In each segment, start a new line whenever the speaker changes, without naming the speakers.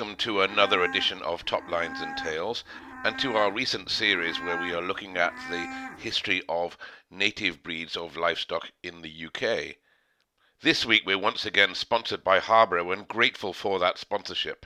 welcome to another edition of Top Lines and Tales and to our recent series where we are looking at the history of native breeds of livestock in the UK. This week we're once again sponsored by Harbro and grateful for that sponsorship.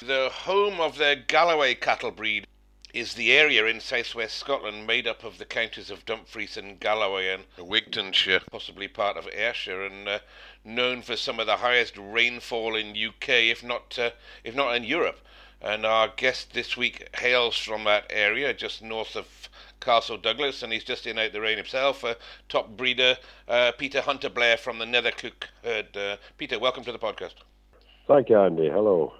The home of their Galloway cattle breed is the area in southwest Scotland made up of the counties of Dumfries and Galloway and Wigtownshire, possibly part of Ayrshire, and uh, known for some of the highest rainfall in UK, if not uh, if not in Europe. And our guest this week hails from that area, just north of Castle Douglas, and he's just in out the rain himself. Uh, top breeder uh, Peter Hunter Blair from the Nethercluke herd. Uh, Peter, welcome to the podcast.
Thank you, Andy. Hello.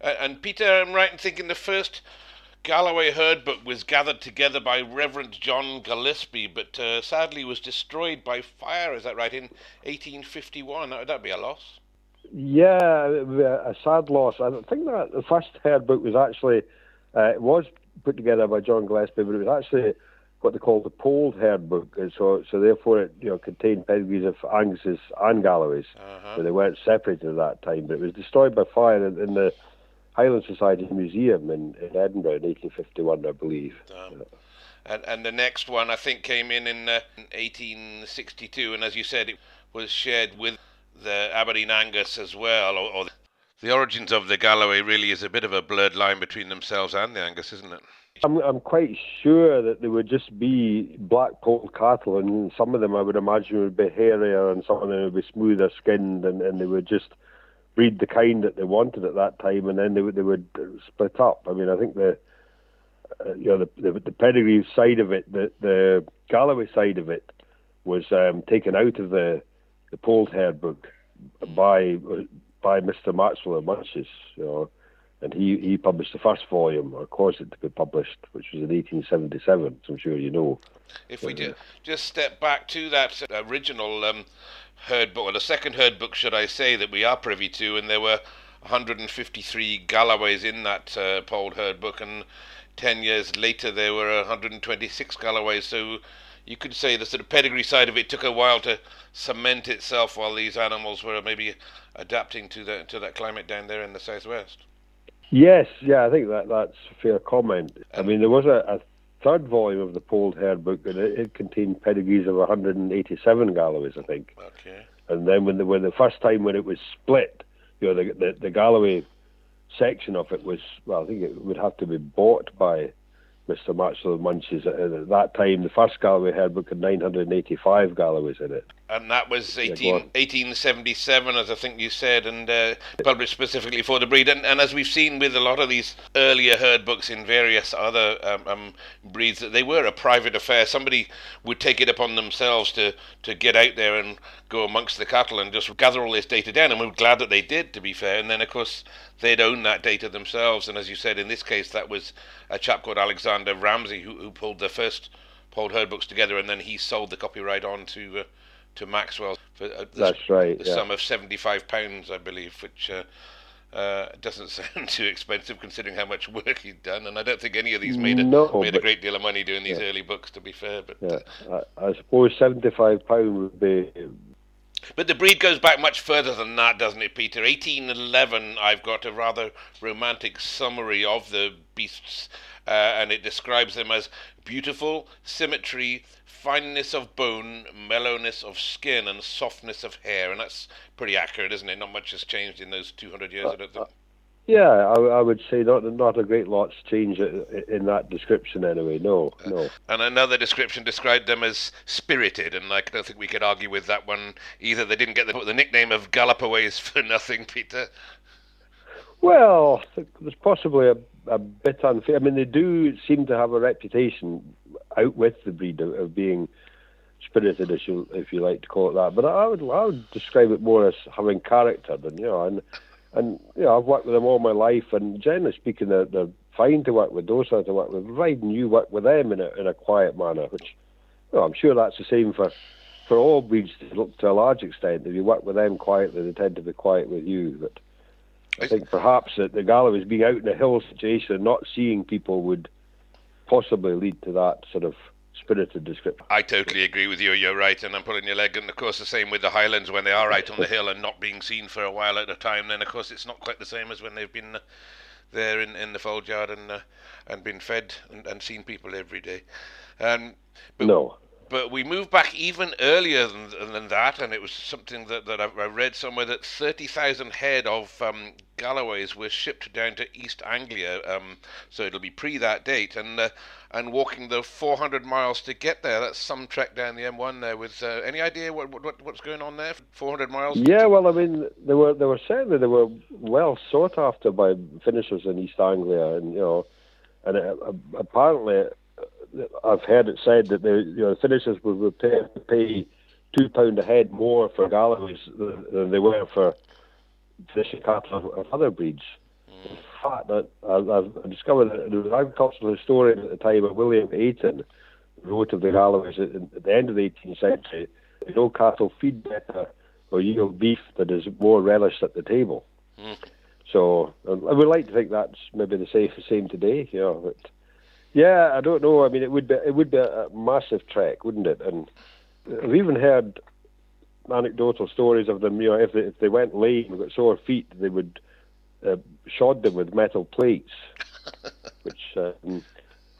Uh, and Peter, I'm right in thinking the first Galloway herd book was gathered together by Reverend John Gillespie, but uh, sadly was destroyed by fire. Is that right? In 1851, that would be a loss.
Yeah, a sad loss. I think that the first herd book was actually uh, it was put together by John Gillespie, but it was actually what they call the polled herd book, and so so therefore it you know contained pedigrees of Angus's and Galloways, uh-huh. but they weren't separated at that time. But it was destroyed by fire in, in the Highland Society Museum in, in Edinburgh in 1851, I believe. Um,
and, and the next one, I think, came in in uh, 1862, and as you said, it was shared with the Aberdeen Angus as well. Or, or the origins of the Galloway really is a bit of a blurred line between themselves and the Angus, isn't it?
I'm, I'm quite sure that they would just be black polled cattle, and some of them I would imagine would be hairier, and some of them would be smoother skinned, and, and they would just breed the kind that they wanted at that time, and then they would they would split up. I mean, I think the uh, you know the, the, the pedigree side of it, the the Galloway side of it, was um, taken out of the the polled herd book by by Mr. Maxwell of Munches, you know, and he, he published the first volume, or caused it to be published, which was in 1877. I'm sure you know.
If we uh, just step back to that original um, herd book, or the second herd book, should I say, that we are privy to, and there were 153 Galloways in that uh, polled herd book, and 10 years later there were 126 Galloways. So you could say the sort of pedigree side of it took a while to cement itself while these animals were maybe adapting to the to that climate down there in the southwest.
Yes, yeah, I think that that's a fair comment. I mean, there was a, a third volume of the Polled Herd book, and it, it, contained pedigrees of 187 Galloways, I think.
Okay.
And then when the when the first time when it was split, you know, the the, the Galloway section of it was well, I think it would have to be bought by Mr. Maxwell Munches. At that time, the first Galloway herd book had 985 Galloways in it
and that was 18, 1877, as I think you said, and uh, published specifically for the breed. And, and, as we've seen with a lot of these earlier herd books in various other um, um, breeds, that they were a private affair. Somebody would take it upon themselves to, to get out there and go amongst the cattle and just gather all this data down. And we we're glad that they did, to be fair. And then, of course, they'd own that data themselves. And as you said, in this case, that was a chap called Alexander Ramsay who, who pulled the first pulled herd books together, and then he sold the copyright on to. Uh, to Maxwell for uh,
the, That's right,
the yeah. sum of seventy-five pounds, I believe, which uh, uh, doesn't sound too expensive considering how much work he'd done. And I don't think any of these made a no, made a great deal of money doing these yeah. early books, to be fair. But
yeah, uh, I, I suppose seventy-five pound would be.
But the breed goes back much further than that, doesn't it, Peter? 1811, I've got a rather romantic summary of the beasts, uh, and it describes them as beautiful, symmetry, fineness of bone, mellowness of skin, and softness of hair. And that's pretty accurate, isn't it? Not much has changed in those 200 years, uh, I don't think. Uh,
yeah, I, I, would say not not a great lot's changed in that description anyway. No, uh, no.
And another description described them as spirited, and I don't think we could argue with that one either. They didn't get the, the nickname of Gallopaways for nothing, Peter.
Well, there's possibly a, a bit unfair. I mean, they do seem to have a reputation out with the breed of, of being spirited, if you if you like to call it that. But I would I would describe it more as having character than you know, and and you know I've worked with them all my life, and generally speaking, they're, they're fine to work with, those to work with, providing you work with them in a in a quiet manner, which you know, I'm sure that's the same for for all breeds to, to a large extent. If you work with them quietly, they tend to be quiet with you. But I think perhaps that the Galloways being out in a hill situation and not seeing people would possibly lead to that sort of spirited description.
I totally agree with you. You're right, and I'm pulling your leg. And of course, the same with the Highlands when they are out on the hill and not being seen for a while at a time. Then, of course, it's not quite the same as when they've been uh, there in, in the fold yard and uh, and been fed and, and seen people every day. Um,
but, no.
But we moved back even earlier than, than that, and it was something that, that I read somewhere that 30,000 head of um, Galloways were shipped down to East Anglia, um, so it'll be pre that date, and uh, and walking the 400 miles to get there. That's some trek down the M1 there. With uh, any idea what, what what's going on there? 400 miles.
Yeah, well, I mean, they were they were certainly they were well sought after by finishers in East Anglia, and you know, and uh, apparently I've heard it said that the you know finishers were prepared to pay two pound a head more for Galloways than they were for finishing cattle of, other breeds. In fact, that I've discovered that there was an agricultural historian at the time, William Aiton, wrote of the Galloways at, at the end of the 18th century. No cattle feed better or yield beef that is more relished at the table. Mm. So I would like to think that's maybe the same, same today. You know, but yeah, I don't know. I mean, it would be it would be a massive trek, wouldn't it? And I've even heard anecdotal stories of them. You know, if they if they went lame and got sore feet, they would uh, shod them with metal plates, which um,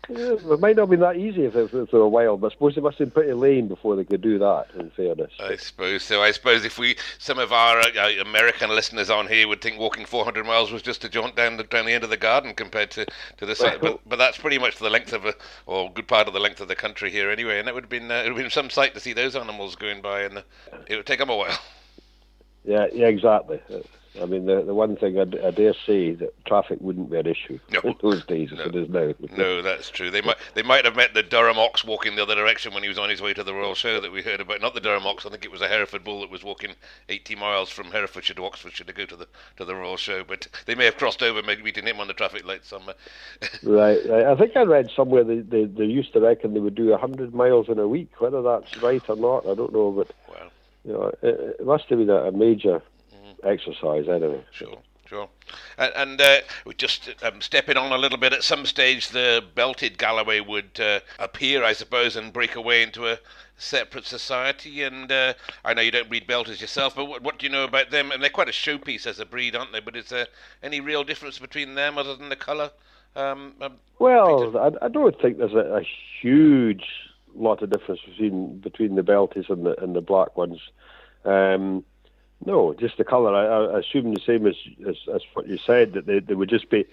yeah, it might not have been that easy if it, was for a while, but I suppose they must have been pretty lame before they could do that. In fairness,
I suppose so. I suppose if we some of our uh, American listeners on here would think walking 400 miles was just a jaunt down the down the end of the garden compared to to the well, but but that's pretty much the length of a or good part of the length of the country here anyway, and it would have been uh, it would have been some sight to see those animals going by, and uh, it would take them a while.
Yeah, yeah, exactly. I mean, the the one thing I, I dare say that traffic wouldn't be an issue no. in those days no. as it is now.
No, that's true. They might they might have met the Durham ox walking the other direction when he was on his way to the Royal Show that we heard about. Not the Durham ox. I think it was a Hereford bull that was walking 80 miles from Herefordshire to Oxfordshire to go to the to the Royal Show. But they may have crossed over, maybe meeting him on the traffic light somewhere.
right, right. I think I read somewhere they, they they used to reckon they would do 100 miles in a week. Whether that's right or not, I don't know. But wow. you know, it, it must have been a, a major exercise anyway.
Sure. Sure. And, and uh, just um, stepping on a little bit, at some stage the belted Galloway would uh, appear, I suppose, and break away into a separate society. And uh, I know you don't breed belters yourself, but what, what, do you know about them? And they're quite a showpiece as a breed, aren't they? But is there any real difference between them other than the colour? Um,
um, well, I, I, don't think there's a, a, huge lot of difference between between the belties and the and the black ones. Um, no, just the colour. I, I, assume the same as, as, as what you said that they, they would just be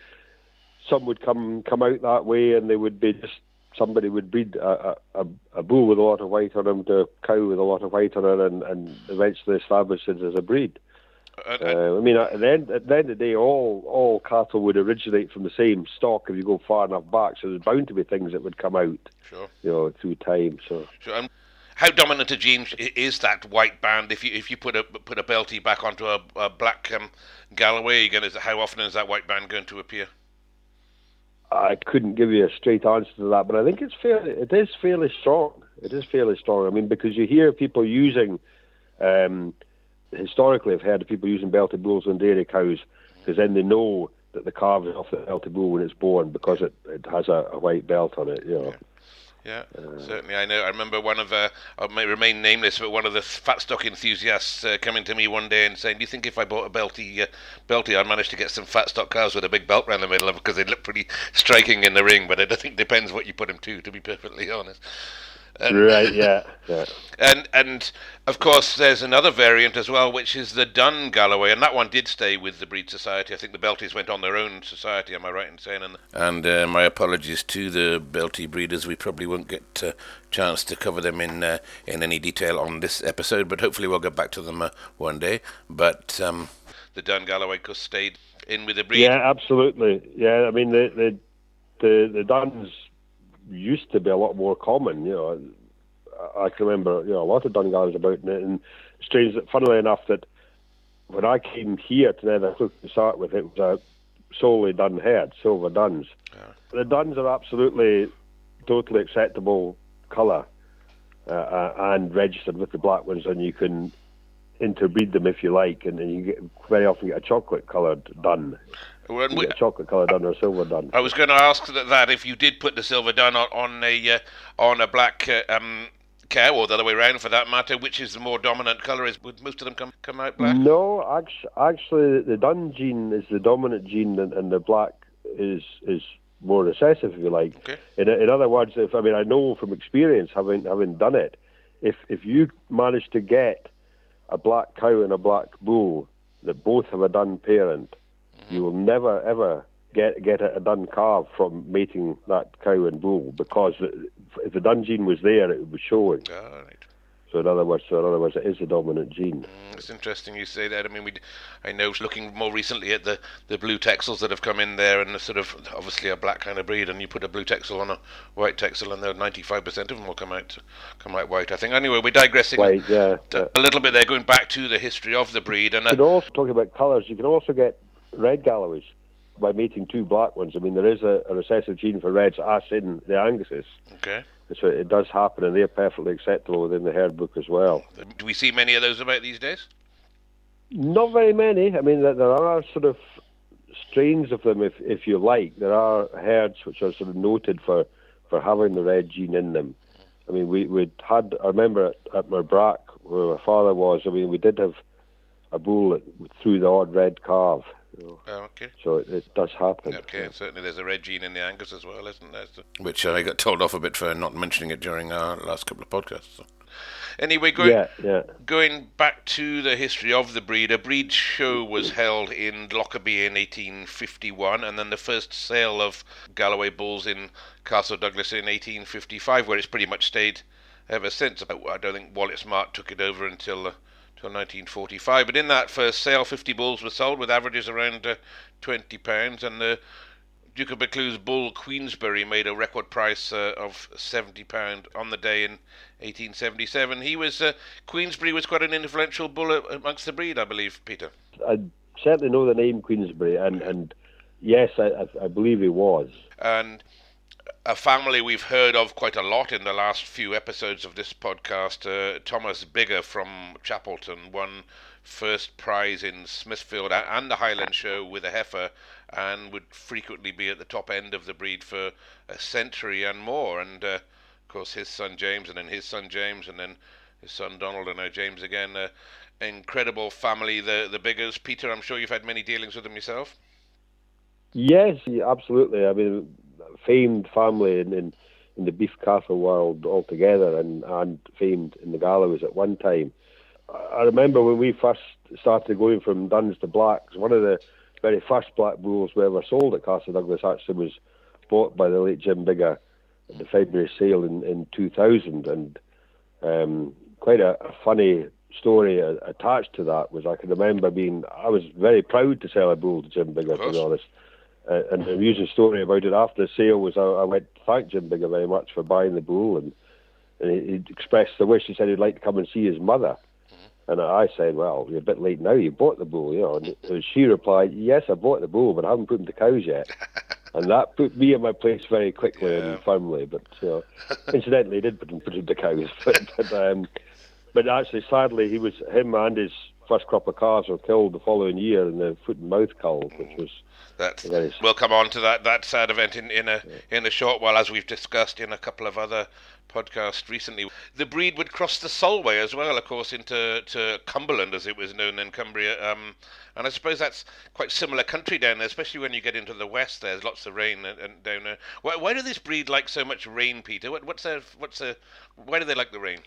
some would come come out that way, and they would be just somebody would breed a, a, a bull with a lot of white on him to a cow with a lot of white on her, and, and eventually establish it as a breed. Uh, uh, I mean, at the, end, at the end of the day, all all cattle would originate from the same stock if you go far enough back. So there's bound to be things that would come out,
sure.
you know, through time. So.
Sure how dominant a gene is that white band? If you if you put a put a belty back onto a, a black um, Galloway again, is how often is that white band going to appear?
I couldn't give you a straight answer to that, but I think it's fairly it is fairly strong. It is fairly strong. I mean, because you hear people using, um, historically, I've heard of people using belted bulls on dairy cows because then they know that the calf is off the belted bull when it's born because it, it has a, a white belt on it. You know.
Yeah. Yeah, uh, certainly. I know. I remember one of the, I may remain nameless, but one of the fat stock enthusiasts uh, coming to me one day and saying, "Do you think if I bought a belty, uh, belty, I'd manage to get some fat stock cows with a big belt around the middle of them because they look pretty striking in the ring?" But I think it depends what you put them to. To be perfectly honest.
And, right. Yeah. yeah.
And and of course there's another variant as well, which is the Dun Galloway, and that one did stay with the Breed Society. I think the Belties went on their own society. Am I right in saying? And, and uh, my apologies to the Belty breeders. We probably won't get a chance to cover them in uh, in any detail on this episode, but hopefully we'll get back to them uh, one day. But um, the Dun Galloway course stayed in with the breed.
Yeah, absolutely. Yeah, I mean the the the, the Duns used to be a lot more common. You know, I can remember you know a lot of Dungars about it, and strange that funnily enough that when I came here to Nethercliff to start with, it was a solely dun head, silver duns. Yeah. The duns are absolutely totally acceptable colour uh, uh, and registered with the black ones, and you can interbreed them if you like, and then you get very often get a chocolate coloured dun. We, chocolate coloured dun or silver dun.
I was going to ask that, that if you did put the silver dun on, on a uh, on a black uh, um, cow, or the other way around for that matter, which is the more dominant colour? Is would most of them come come out black?
No, actually, actually the dun gene is the dominant gene, and, and the black is is more recessive, if you like.
Okay.
In, in other words, if I mean, I know from experience, having having done it, if if you manage to get a black cow and a black bull that both have a dun parent you will never ever get get a, dun calf from mating that cow and bull because if the dun gene was there, it was showing.
Oh, right.
So in other words, so in other words, it is the dominant gene.
Mm, it's interesting you say that. I mean, we, I know looking more recently at the, the blue Texels that have come in there, and the sort of obviously a black kind of breed, and you put a blue Texel on a white Texel, and there 95% of them will come out come out white. I think. Anyway, we're digressing
white, yeah,
a,
yeah.
a little bit there, going back to the history of the breed. And
you can also talk about colours. You can also get red Galloways by mating two black ones. I mean, there is a, a recessive gene for reds, as in the Anguses.
Okay.
So it does happen, and they're perfectly acceptable within the herd book as well.
Do we see many of those about these days?
Not very many. I mean, there are sort of strains of them, if if you like. There are herds which are sort of noted for, for having the red gene in them. I mean, we we had. I remember at, at Merbrack, where my father was. I mean, we did have a bull that threw the odd red calf
Oh, oh, okay.
So it, it, does happen.
Okay, certainly there's a red gene in the Angus as well, isn't there? Which I got told off a bit for not mentioning it during our last couple of podcasts. So. Anyway, going
yeah, yeah.
going back to the history of the breed, a breed show was held in Lockerbie in 1851, and then the first sale of Galloway bulls in Castle Douglas in 1855, where it's pretty much stayed ever since. I don't think Wallets Mart took it over until. Uh, Uh, till 1945. But in that first sale, 50 bulls were sold with averages around uh, 20 pounds, and the Duke of Buccleuch's bull Queensberry made a record price uh, of 70 pound on the day in 1877. He was uh, Queensberry was quite an influential bull amongst the breed, I believe, Peter.
I certainly know the name Queensberry, and and yes, I, I believe he was.
And a family we've heard of quite a lot in the last few episodes of this podcast. Uh, Thomas Biggar from Chapelton won first prize in Smithfield and the Highland Show with a heifer and would frequently be at the top end of the breed for a century and more. And uh, of course, his son James, and then his son James, and then his son Donald, and now James again. Uh, incredible family, the the Biggars. Peter, I'm sure you've had many dealings with them yourself.
Yes, absolutely. I mean, famed family in, in, in the beef cattle world altogether and, and famed in the Galloways at one time. I remember when we first started going from duns to blacks, one of the very first black bulls we ever sold at Castle Douglas actually was bought by the late Jim Biggar at the February sale in, in 2000. And um, quite a, a funny story attached to that was I can remember being, I was very proud to sell a bull to Jim Biggar, to be honest. Uh, and the amusing story about it after the sale was I, I went to thank Jim Biggar very much for buying the bull, and, and he, he, expressed the wish. He said he'd like to come and see his mother. Mm-hmm. And I said, "Well, you're a bit late now. You bought the bull, you know." And she replied, "Yes, I bought the bull, but I haven't put him to cows yet." and that put me in my place very quickly yeah. and firmly. But you know, incidentally, he did put him, put him to cows. But but, um, but actually, sadly, he was him and his first crop of calves were killed the following year in the foot and mouth cull, which was
that we'll come on to that that sad event in, in a yeah. in a short while, as we've discussed in a couple of other podcasts recently. The breed would cross the Solway as well, of course, into to Cumberland, as it was known in Cumbria. Um, and I suppose that's quite similar country down there, especially when you get into the west. There's lots of rain and, and down there. Why, why do this breed like so much rain, Peter? What, what's their what's their why do they like the rain?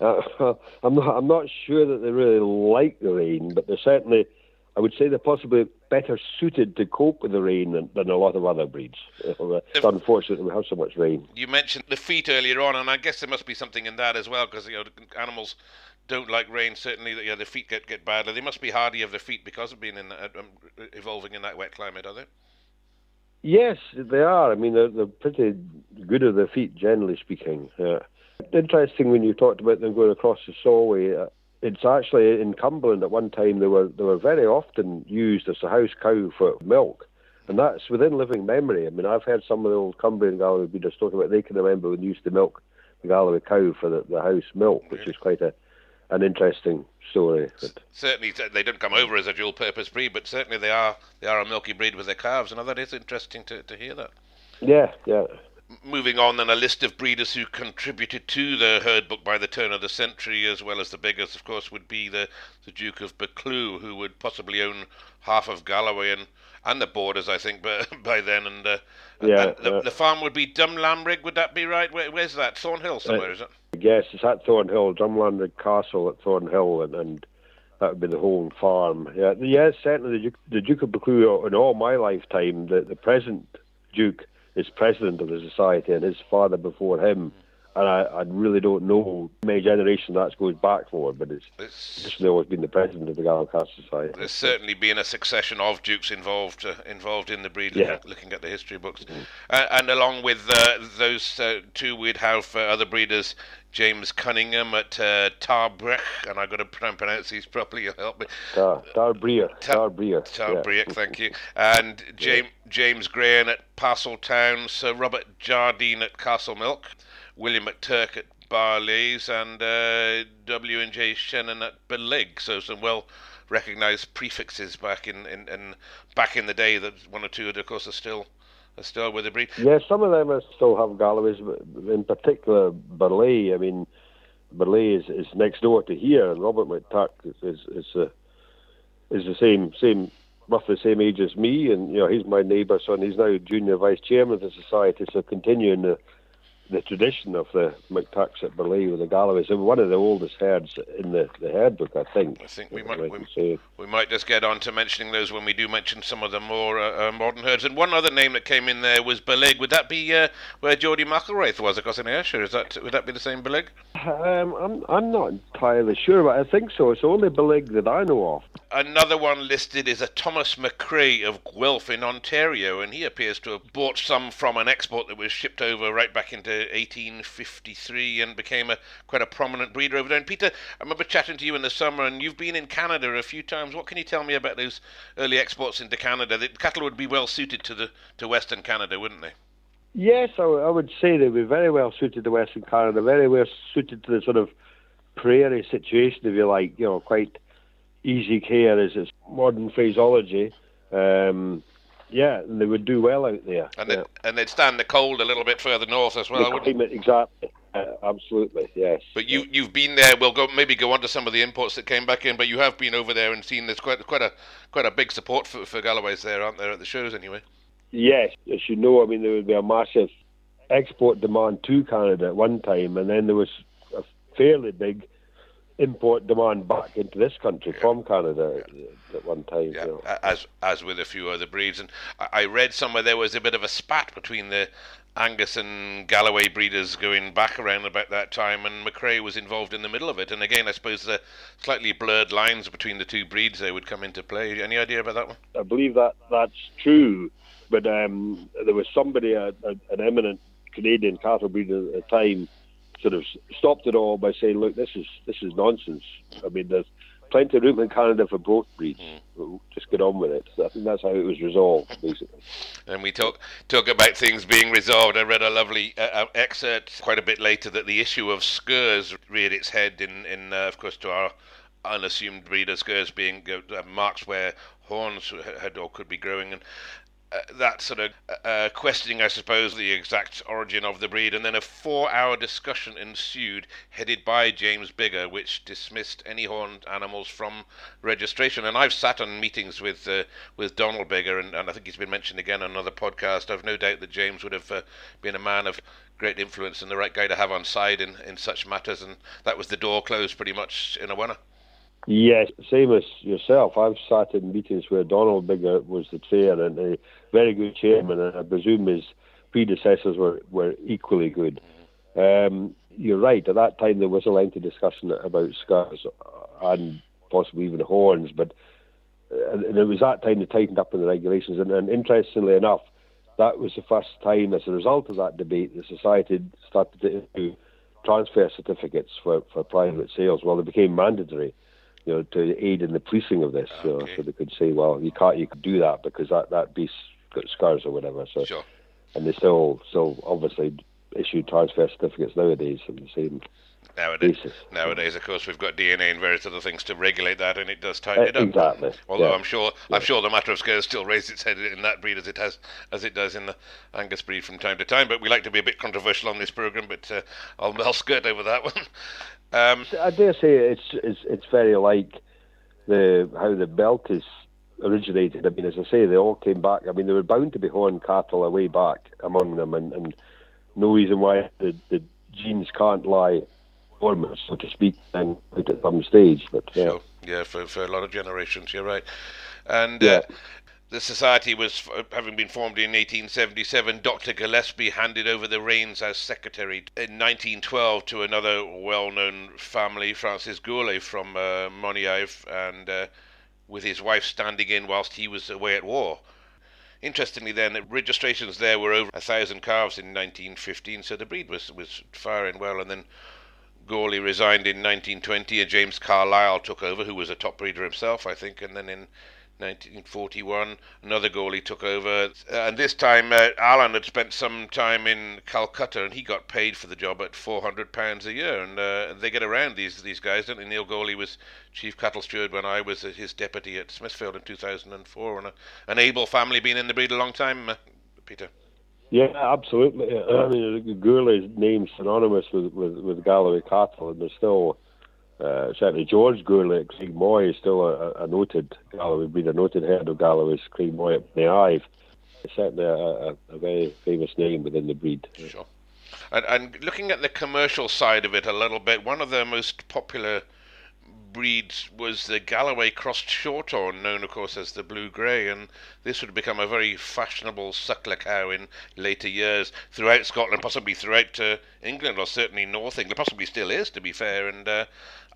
Uh, I'm not I'm not sure that they really like the rain, but they're certainly I would say they're possibly better suited to cope with the rain than, than a lot of other breeds. It's unfortunate that we have so much rain.
You mentioned the feet earlier on, and I guess there must be something in that as well, because you know animals don't like rain. Certainly, you know, their feet get get badly. They must be hardy of their feet because of being in that, um, evolving in that wet climate, are they?
Yes, they are. I mean, they're, they're pretty good of their feet, generally speaking. Uh, interesting when you talked about them going across the Solway. Uh, it's actually in Cumberland at one time they were they were very often used as a house cow for milk, and that's within living memory. I mean, I've heard some of the old Cumbrian Galloway breeders talking about they can remember when they used to milk the Galloway cow for the, the house milk, which is quite a, an interesting story. But
certainly, they don't come over as a dual-purpose breed, but certainly they are they are a milky breed with their calves, and that is interesting to, to hear that.
Yeah, yeah.
Moving on, then a list of breeders who contributed to the herd book by the turn of the century, as well as the biggest, of course, would be the, the Duke of Buccleuch, who would possibly own half of Galloway and, and the borders, I think, by, by then. And, uh,
yeah,
and the,
yeah.
the, farm would be Drumlanrig, would that be right? Where, where's that? Thornhill somewhere, uh, is it?
Yes, it's at Thornhill, Drumlanrig Castle at Thornhill, and, and that would be the whole farm. Yeah, yes, certainly the Duke, the Duke of Buccleuch, in all my lifetime, the, the present Duke is president of the society, and his father before him. And I, I really don't know how many generations that goes back for, but it's,
It's-
it's always been the president of the Gallicast Society.
There's certainly been a succession of dukes involved uh, involved in the breed.
Yeah.
Looking, looking at the history books, uh, and along with uh, those uh, two, we'd have uh, other breeders. James Cunningham at uh, Tarbrech, and I've got to pronounce these properly. You'll help me.
Tar, Tarbreer,
Ta-
Tarbreer.
Tarbrech, thank you. And James James Graham at Parseltown, Sir Robert Jardine at Castle Castlemilk, William McTurk at Barley's, and uh, W and J Shannon at Beleg. So some well recognised prefixes back in, in, in back in the day. That one or two, of course, are still are still with the breed.
Yeah, some of them are still have but in particular Burley. I mean, Burley is, is next door to here, and Robert McTurk is is is, uh, is the same same roughly the same age as me, and you know he's my neighbour, so and he's now junior vice chairman of the society, so continuing the the tradition of the McTurks at Burley with the Galloways. They're one of the oldest herds in the, the herd book, I think.
I think we might- we- We might just get on to mentioning those when we do mention some of the more uh, uh, modern herds. And one other name that came in there was Beleg. Would that be uh, where Geordie McElraith was across in Ayrshire? Is that would that be the same Beleg?
Um, I'm I'm not entirely sure, but I think so. It's only Beleg that I know of.
Another one listed is a Thomas McCrae of Guelph in Ontario, and he appears to have bought some from an export that was shipped over right back into 1853 and became a quite a prominent breeder over there. And Peter, I remember chatting to you in the summer, and you've been in Canada a few times. What can you tell me about those early exports into Canada? The cattle would be well suited to the to Western Canada, wouldn't they?
Yes, I would say they were very well suited to Western Canada, very well suited to the sort of prairie situation, if you like. You know, quite easy care is its modern phraseology. Um, yeah, and they would do well out there.
And
yeah.
they'd, and they'd stand the cold a little bit further north as well. wouldn't
climate, exactly. Uh, absolutely, yes.
But you you've been there. We'll go maybe go on to some of the imports that came back in. But you have been over there and seen there's quite quite a quite a big support for for Galloways there, aren't there, at the shows anyway?
Yes, as you know, I mean, there would be a massive export demand to Canada at one time, and then there was a fairly big import demand back into this country from Canada at, at one time.
Yeah,
you know.
as as with a few other breeds. And I, I read somewhere there was a bit of a spat between the Angus and Galloway breeders going back around about that time, and McRae was involved in the middle of it. And again, I suppose the slightly blurred lines between the two breeds there would come into play. Any idea about that one?
I believe that that's true, but um, there was somebody, a, a, an eminent Canadian cattle breeder at the time, sort of stopped it all by saying, "Look, this is this is nonsense. I mean, there's plenty of room in Canada for both breeds. We'll just get on with it." So I think that's how it was resolved, basically.
And we talk talk about things being resolved. I read a lovely uh, uh, excerpt quite a bit later that the issue of scurs reared its head in, in uh, of course, to our unassumed breeders, scurs being uh, marks where horns had or could be growing, and uh, that sort of uh, questioning, I suppose, the exact origin of the breed, and then a four-hour discussion ensued, headed by James Biggar, which dismissed any horned animals from registration. And I've sat on meetings with uh, with Donald Biggar, and, and I think he's been mentioned again on another podcast. I've no doubt that James would have uh, been a man of great influence and the right guy to have on side in, in such matters, and that was the door closed pretty much in a winner.
Yes, same as yourself. I've sat in meetings where Donald Biggar was the chair and a very good chairman, and I presume his predecessors were, were equally good. Um, you're right. At that time, there was a lengthy discussion about scurs and possibly even horns, but uh, and it was that time they tightened up in the regulations. And, and interestingly enough, that was the first time, as a result of that debate, the society started to issue transfer certificates for, for private sales. Well, they became mandatory you know, to aid in the policing of this. Ah, know,
Okay.
so they could say, well, you can't, you could do that because that that beast's got scurs or whatever. So,
Sure.
and they still, still obviously issue transfer certificates nowadays. And the same,
Nowadays,
basis.
nowadays, of course, we've got DNA and various other things to regulate that, and it does tighten it up.
Exactly.
Although
yeah.
I'm sure, I'm sure the matter of scale still raises its head in that breed as it has, as it does in the Angus breed from time to time. But we like to be a bit controversial on this program, but uh, I'll, I'll skirt over that one. Um,
I dare say it's it's it's very like the how the Belties originated. I mean, as I say, they all came back. I mean, there were bound to be horned cattle away back among them, and, and no reason why the, the genes can't lie dormant, so to speak, and at some stage. But yeah.
Sure. Yeah, for, for a lot of generations, you're right. And
Yeah.
uh, the society was, uh, having been formed in 1877, Dr. Gillespie handed over the reins as secretary in 1912 to another well known family, Francis Gourlay from uh, Moniaive, and uh, with his wife standing in whilst he was away at war. Interestingly, then, registrations there were over a thousand calves in 1915, so the breed was, was firing well, and then Gourlay resigned in 1920, and James Carlisle took over, who was a top breeder himself, I think, and then in 1941, another Gourlay took over, and this time uh, Alan had spent some time in Calcutta, and he got paid for the job at 400 pounds a year, and uh, they get around these these guys, don't they? Neil Gourlay was chief cattle steward when I was uh, his deputy at Smithfield in 2004, and a, an able family, been in the breed a long time, uh, Peter.
Yeah, absolutely. I mean, Gourlay's name's synonymous with, with, with Galloway cattle, and there's still uh, certainly George Gourlay at Craig Moy is still a, a noted Galloway breeder, noted head of Galloway's Craig Moy at the Ive. Certainly a, a, a very famous name within the breed.
Sure. And, and looking at the commercial side of it a little bit, one of the most popular breeds was the Galloway crossed shorthorn, known of course as the blue grey, and this would become a very fashionable suckler cow in later years throughout Scotland, possibly throughout uh, England, or certainly North England, possibly still is, to be fair. And uh,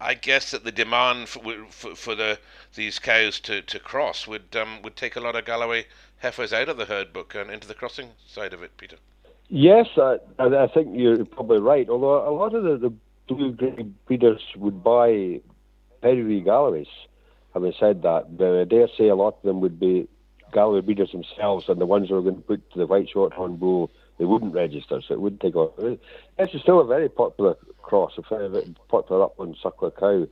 I guess that the demand for, for, for the these cows to, to cross would um, would take a lot of Galloway heifers out of the herd book and into the crossing side of it, Peter.
Yes, I, I think you're probably right. Although a lot of the, the blue grey breeders would buy pedigree Galloways. Having said that, but I dare say a lot of them would be gallery breeders themselves, and the ones who are going to put the white shorthorn bull, they wouldn't register, so it wouldn't take off. This is still a very popular cross, a very popular upland suckler cow.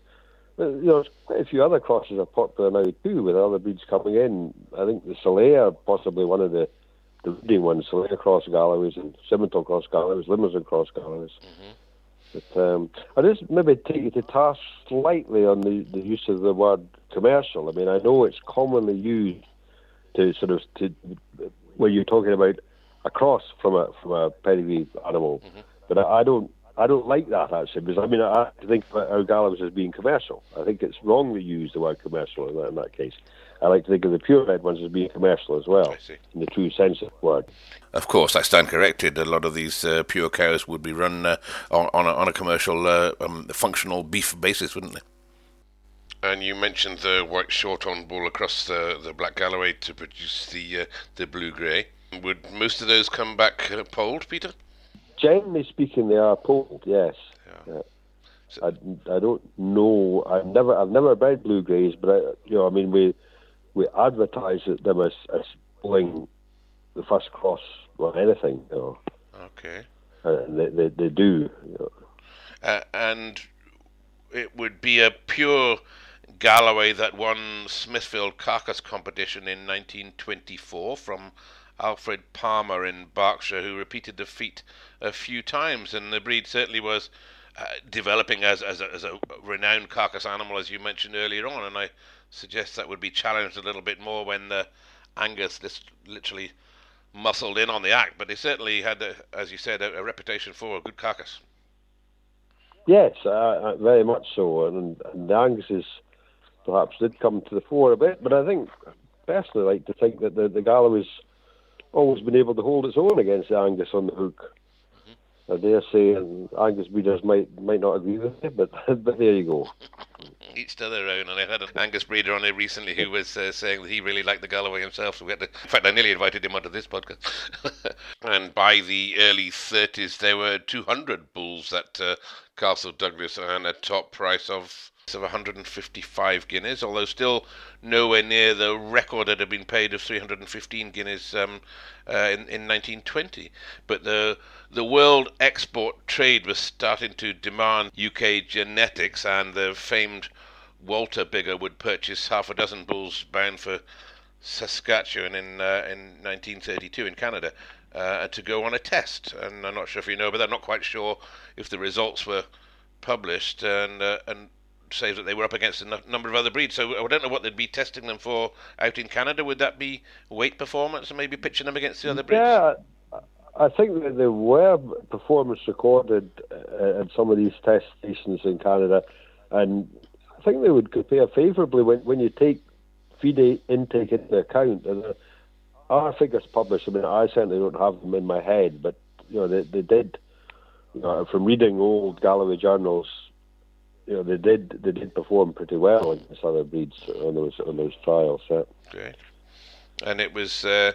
You know, quite a few other crosses are popular now too, with other breeds coming in. I think the Salers are possibly one of the the leading ones, Salers cross Galloways and Simmental cross Galloways, Limousin cross Galloways.
Mm-hmm.
But um, I just maybe take you to task slightly on the, the use of the word commercial. I mean, I know it's commonly used to sort of to where you're talking about a cross from a from a pedigree animal,
Mhm.
but I, I don't I don't like that actually because I mean I think about our Galloways as being commercial. I think it's wrongly used the word commercial in that, in that case. I like to think of the purebred ones as being commercial as well,
I see.
in the true sense of the word.
Of course, I stand corrected. A lot of these uh, pure cows would be run uh, on, on, a, on a commercial, uh, um, functional beef basis, wouldn't they? And you mentioned the white short shorthorn bull across the, the Black Galloway to produce the uh, the blue grey. Would most of those come back uh, polled, Peter?
Generally speaking, they are polled. Yes.
Yeah.
Yeah.
So-
I, I don't know. I've never I've never bred blue greys, but I, you know I mean we we advertise them as as pulling the first cross or anything. You know,
Okay.
and they they, they do. You know.
Uh, and it would be a pure Galloway that won Smithfield Carcass competition in 1924 from Alfred Palmer in Berkshire, who repeated the feat a few times, and the breed certainly was uh, developing as as a, as a renowned carcass animal, as you mentioned earlier on. And I suggest that would be challenged a little bit more when the Angus literally muscled in on the act, but they certainly had, a, as you said, a, a reputation for a good carcass.
Yes, uh, uh, very much so, and, and the Angus's perhaps did come to the fore a bit, but I think personally like to think that the the Galloway's always been able to hold its own against the Angus on the hook. I dare say, and Angus breeders might might not agree with me, but but there you go.
each to their own. And I had an Angus breeder on here recently who was uh, saying that he really liked the Galloway himself. So we had to, in fact, I nearly invited him onto this podcast. and by the early 30s, there were 200 bulls at uh, Castle Douglas and a top price of of 155 guineas, although still nowhere near the record that had been paid of 315 guineas um, uh, in, in 1920. But the the world export trade was starting to demand UK genetics, and the famed Walter Biggar would purchase half a dozen bulls bound for Saskatchewan in uh, in 1932 in Canada uh, to go on a test. And I'm not sure if you know, but I'm not quite sure if the results were published and uh, and say that they were up against a number of other breeds. So I don't know what they'd be testing them for out in Canada. Would that be weight performance and maybe pitching them against the other breeds?
Yeah, I think that there were performance recorded uh, at some of these test stations in Canada, and I think they would compare favourably when, when you take feed intake into account. And uh, our figures published, I mean, I certainly don't have them in my head, but you know, they, they did. You know, from reading old Galloway journals, you know, they did they did perform pretty well against other breeds on those on those trials. Yeah.
Great, and it was uh,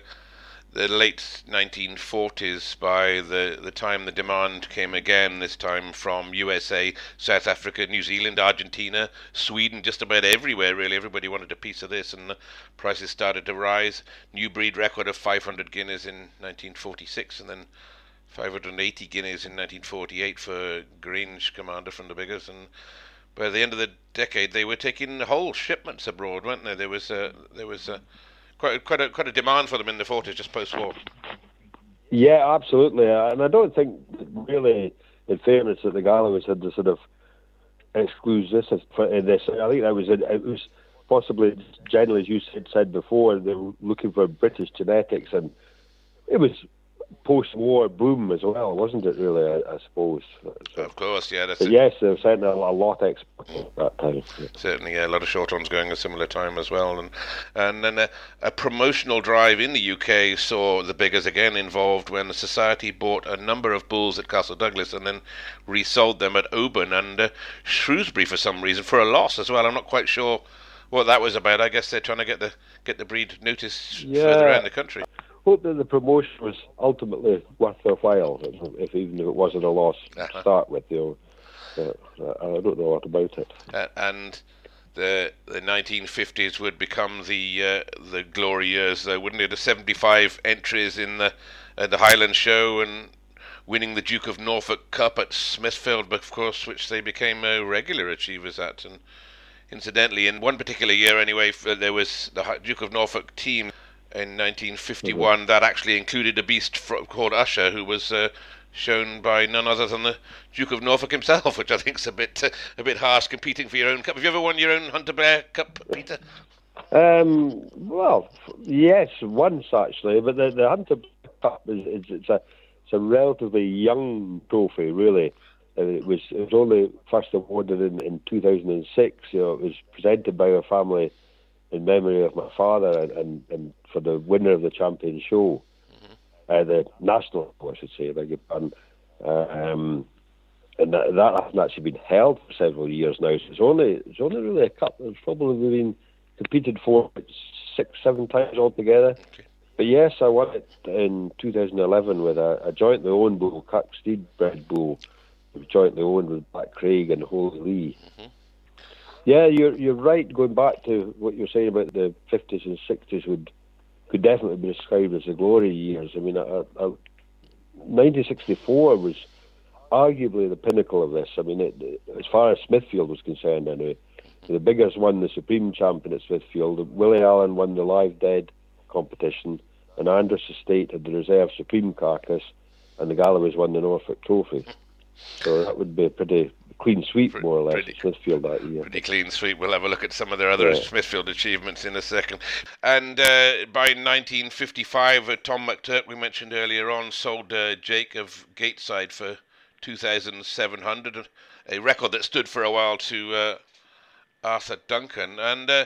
the late 1940s by the the time the demand came again. This time from USA, South Africa, New Zealand, Argentina, Sweden, just about everywhere. Really, everybody wanted a piece of this, and the prices started to rise. New breed record of 500 guineas in 1946, and then 580 guineas in 1948 for Grange Commander from the Biggars, and by the end of the decade they were taking whole shipments abroad, weren't they? There was a there was a quite quite a quite a demand for them in the 40s, just post-war.
Yeah, absolutely, uh, and I don't think really, in fairness, that the Galloways had the sort of exclusive in this. I think that was it was possibly generally as you said said before, they were looking for British genetics, and it was post-war boom as well, wasn't it? Really, I, I suppose.
So, of course, yeah.
That's yes, there was certainly a, a lot exported at that time.
Yeah. Certainly, yeah, a lot of shorthorns going a similar time as well, and and then a, a, promotional drive in the UK saw the Biggars again involved when the society bought a number of bulls at Castle Douglas and then resold them at Oban and uh, Shrewsbury for some reason for a loss as well. I'm not quite sure what that was about. I guess they're trying to get the get the breed noticed yeah. further around the country
hope that the promotion was ultimately worth their while, if even if it wasn't a loss uh-huh. to start with. You know, uh, I don't know a lot about it.
Uh, and the the 1950s would become the uh, the glory years, though, wouldn't it? The 75 entries in the uh, the Highland Show and winning the Duke of Norfolk Cup at Smithfield, of course, which they became uh, regular achievers at. And incidentally, in one particular year, anyway, there was the Duke of Norfolk team in 1951 mm-hmm. that actually included a beast called Usher, who was uh, shown by none other than the Duke of Norfolk himself, which I think is a bit uh, a bit harsh competing for your own cup. Have you ever won your own Hunter Blair Cup, Peter?
Um, well, yes, once actually, but the, the Hunter Cup is, is it's a it's a relatively young trophy, really. It was it was only first awarded in, in 2006. You know, it was presented by a family in memory of my father and, and, and for the winner of the champion show, mm-hmm. uh, the national, I should say, beg your pardon. Uh, um, and that, that hasn't actually been held for several years now. So it's only it's only really a couple. It's probably been competed for six, seven times altogether. Okay. But yes, I won it in 2011 with a, a jointly owned bull, Kirksteed bred bull, jointly owned with Black Craig and Holy Lee. Mm-hmm. Yeah, you're you're right. Going back to what you're saying about the 50s and 60s would could definitely be described as the glory years. I mean, 1964 was arguably the pinnacle of this. I mean, it, as far as Smithfield was concerned, anyway, the Biggars won the Supreme Champion at Smithfield. Willie Allen won the Live Dead competition, and Andros Estate had the Reserve Supreme Carcass, and the Galloways won the Norfolk Trophy. So that would be a pretty clean sweep, pretty, more or less, pretty, Smithfield that year.
Pretty clean sweep. We'll have a look at some of their other yeah. Smithfield achievements in a second. And uh, by 1955, uh, Tom McTurk, we mentioned earlier on, sold uh, Jake of Gateside for 2,700, a record that stood for a while to uh, Arthur Duncan. And uh,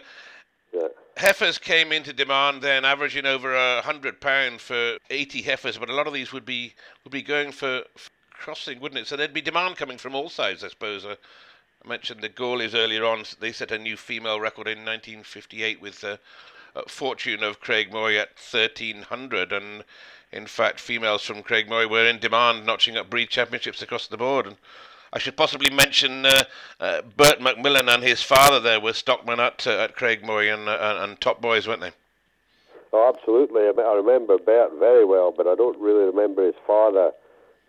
yeah. heifers came into demand then, averaging over a hundred pound for 80 heifers, but a lot of these would be would be going for, for crossing, wouldn't it? So there'd be demand coming from all sides, I suppose. Uh, I mentioned the Gourlays earlier on. They set a new female record in 1958 with the uh, fortune of Craigmoy at 1300, and in fact, females from Craigmoy were in demand, notching up breed championships across the board. And I should possibly mention uh, uh, Bert McMillan and his father there were stockmen at uh, at Craigmoy and, uh, and top boys, weren't they?
Oh, absolutely. I remember Bert very well, but I don't really remember his father.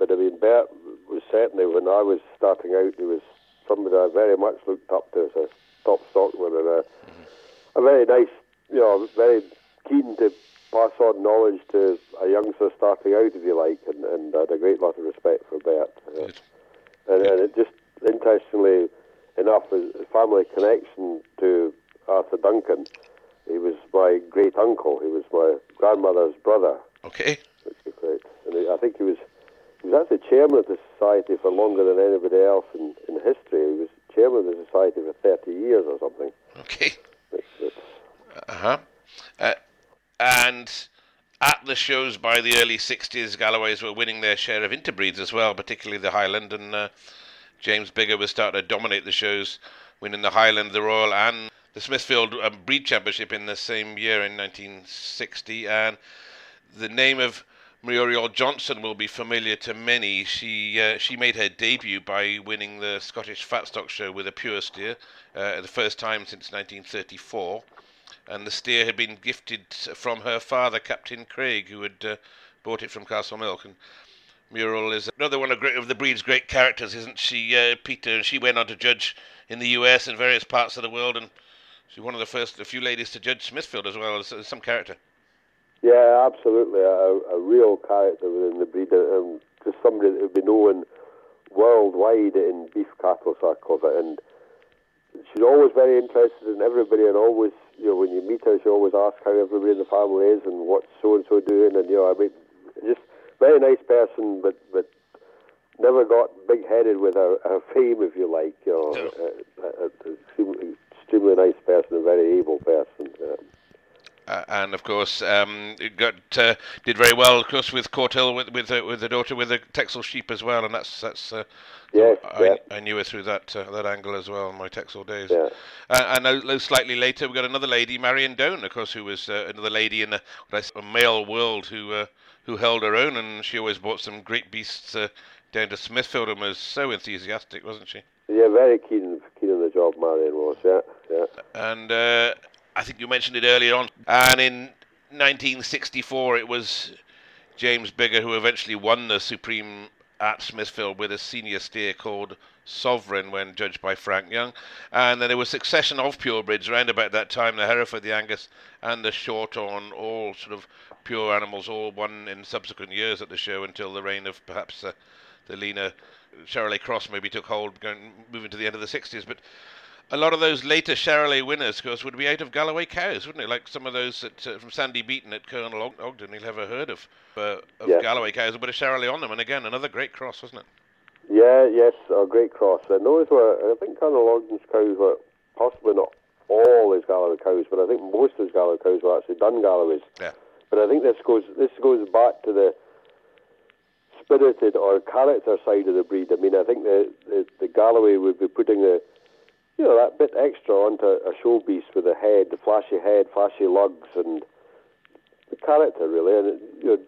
But I mean, Bert was certainly when I was starting out, he was somebody I very much looked up to as a top stockman and a, a very nice, you know, very keen to pass on knowledge to a youngster starting out, if you like, and, and I had a great lot of respect for Bert. Uh, and, and it just, interestingly enough, his family connection to Arthur Duncan, he was my great uncle. He was my grandmother's brother.
Okay.
Which is great. And he, I think he was he was actually chairman of the society for longer than anybody else in, in history. He was chairman of the society for 30 years or something.
Okay. Uh-huh. Uh, and at the shows by the early 60s, Galloways were winning their share of interbreeds as well, particularly the Highland, and uh, James Biggar was starting to dominate the shows, winning the Highland, the Royal, and the Smithfield um, Breed Championship in the same year in 1960. And the name of Muriel Johnson will be familiar to many. She uh, she made her debut by winning the Scottish Fat Stock Show with a pure steer, uh, the first time since 1934 and the steer had been gifted from her father, Captain Craig, who had uh, bought it from Castlemilk. And Muriel is another one of, of the breed's great characters, isn't she, uh, Peter? And she went on to judge in the US and various parts of the world, and she's one of the first, a few ladies to judge Smithfield as well as some character.
Yeah, absolutely, a, a real character within the breed, um, just somebody that would be known worldwide in beef cattle circles, and she's always very interested in everybody and always, you know, when you meet her, she always asks how everybody in the family is and what's so and so doing. And, you know, I mean, just very nice person, but, but never got big headed with her, her fame, if you like. You know, no. uh, uh, extremely, extremely nice person, a very able person. Uh,
uh, and of course, um, got uh, did very well, of course, with Courthill with with, uh, with the daughter with the Texel sheep as well, and that's that's. Uh,
yes,
I,
yeah.
I knew her through that uh, that angle as well in my Texel days.
Yeah.
Uh, and slightly later, we got another lady, Marion Doan, of course, who was another lady in a, a male world who who held her own, and she always brought some great beasts down to Smithfield and was so enthusiastic, wasn't she?
Yeah, very keen keen on the job, Marion was. Yeah, yeah.
And I think you mentioned it earlier on. And in 1964, it was James Biggar who eventually won the Supreme at Smithfield with a senior steer called Sovereign when judged by Frank Young. And then there was succession of purebreds around about that time the Hereford, the Angus, and the Shorthorn, all sort of pure animals, all won in subsequent years at the show until the reign of perhaps uh, the leaner Charolais Cross maybe took hold, going, moving to the end of the 60s. But a lot of those later Charolais winners, of course, would be out of Galloway cows, wouldn't it? Like some of those at, uh, from Sandy Beaton at Colonel Ogden, you'll ever heard of, uh, of yes. Galloway cows, but a Charolais on them. And again, another great cross, wasn't it?
Yeah, yes, a great cross. And those were, I think Colonel Ogden's cows were possibly not all his Galloway cows, but I think most of his Galloway cows were actually Dun Galloways.
Yeah.
But I think this goes this goes back to the spirited or character side of the breed. I mean, I think the, the, the Galloway would be putting the you know, that bit extra onto a show beast with a head, the flashy head, flashy lugs, and the character really, and you know,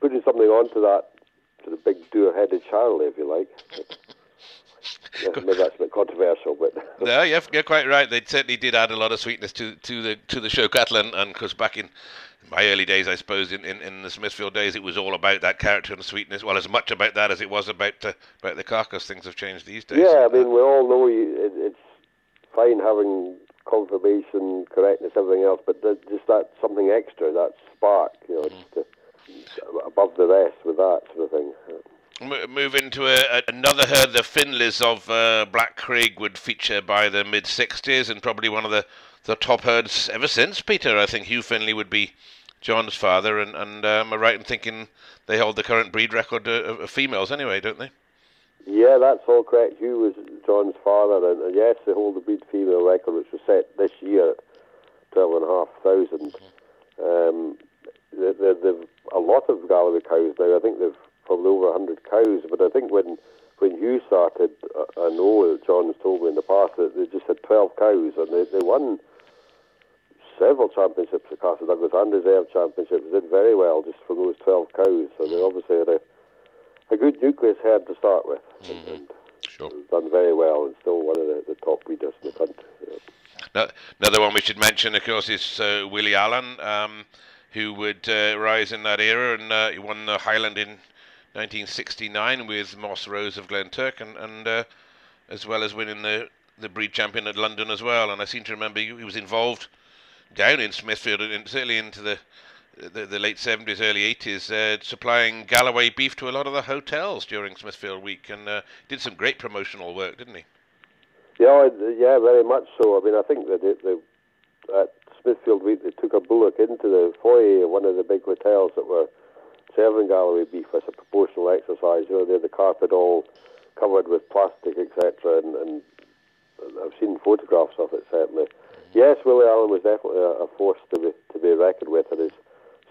putting something onto that to the big dour-headed Charlie, if you like. yeah, maybe that's a bit controversial, but
no, you're, you're quite right. They certainly did add a lot of sweetness to, to the to the show cattle, and because back in my early days, I suppose, in, in, in, the Smithfield days, it was all about that character and sweetness. Well, as much about that as it was about uh, about the carcass. Things have changed these days.
Yeah, I mean, we all know it's fine having confirmation, correctness, everything else, but just that something extra, that spark, you know, mm. just above the rest with that sort of thing.
Move into a, another herd, the Finleys of uh, Black Craig would feature by the mid 60s and probably one of the, the top herds ever since, Peter. I think Hugh Finley would be John's father, and, and uh, am I right in thinking they hold the current breed record of, of females anyway, don't they?
Yeah, that's all correct. Hugh was John's father, and, and yes, they hold the breed female record, which was set this year at twelve and a half thousand. Um, they, they, they've a lot of Galloway cows now. I think they've probably over hundred cows. But I think when when Hugh started, uh, I know John's told me in the past that they just had twelve cows, and they, they won several championships at Castle Douglas and reserve championships. They did very well just from those twelve cows. So they obviously had a a good nucleus herd to start with.
Mm-hmm. And, Sure.
Done very well and still one of the, the top breeders in the country. Yeah.
Now, another one we should mention, of course, is uh, Willie Allen, um, who would uh, rise in that era and uh, he won the Highland in 1969 with Moss Rose of Glenturk, and, and uh, as well as winning the the breed champion at London as well. And I seem to remember he was involved down in Smithfield, and certainly into the the, the late 70s, early 80s, uh, supplying Galloway beef to a lot of the hotels during Smithfield Week, and uh, did some great promotional work, didn't he?
Yeah, yeah, very much so. I mean, I think that it, the, at Smithfield Week they took a bullock into the foyer of one of the big hotels that were serving Galloway beef as a proportional exercise. You know, they had the carpet all covered with plastic, etc., and, and I've seen photographs of it certainly. Yes, Willie Allen was definitely a, a force to be to be reckoned with, and his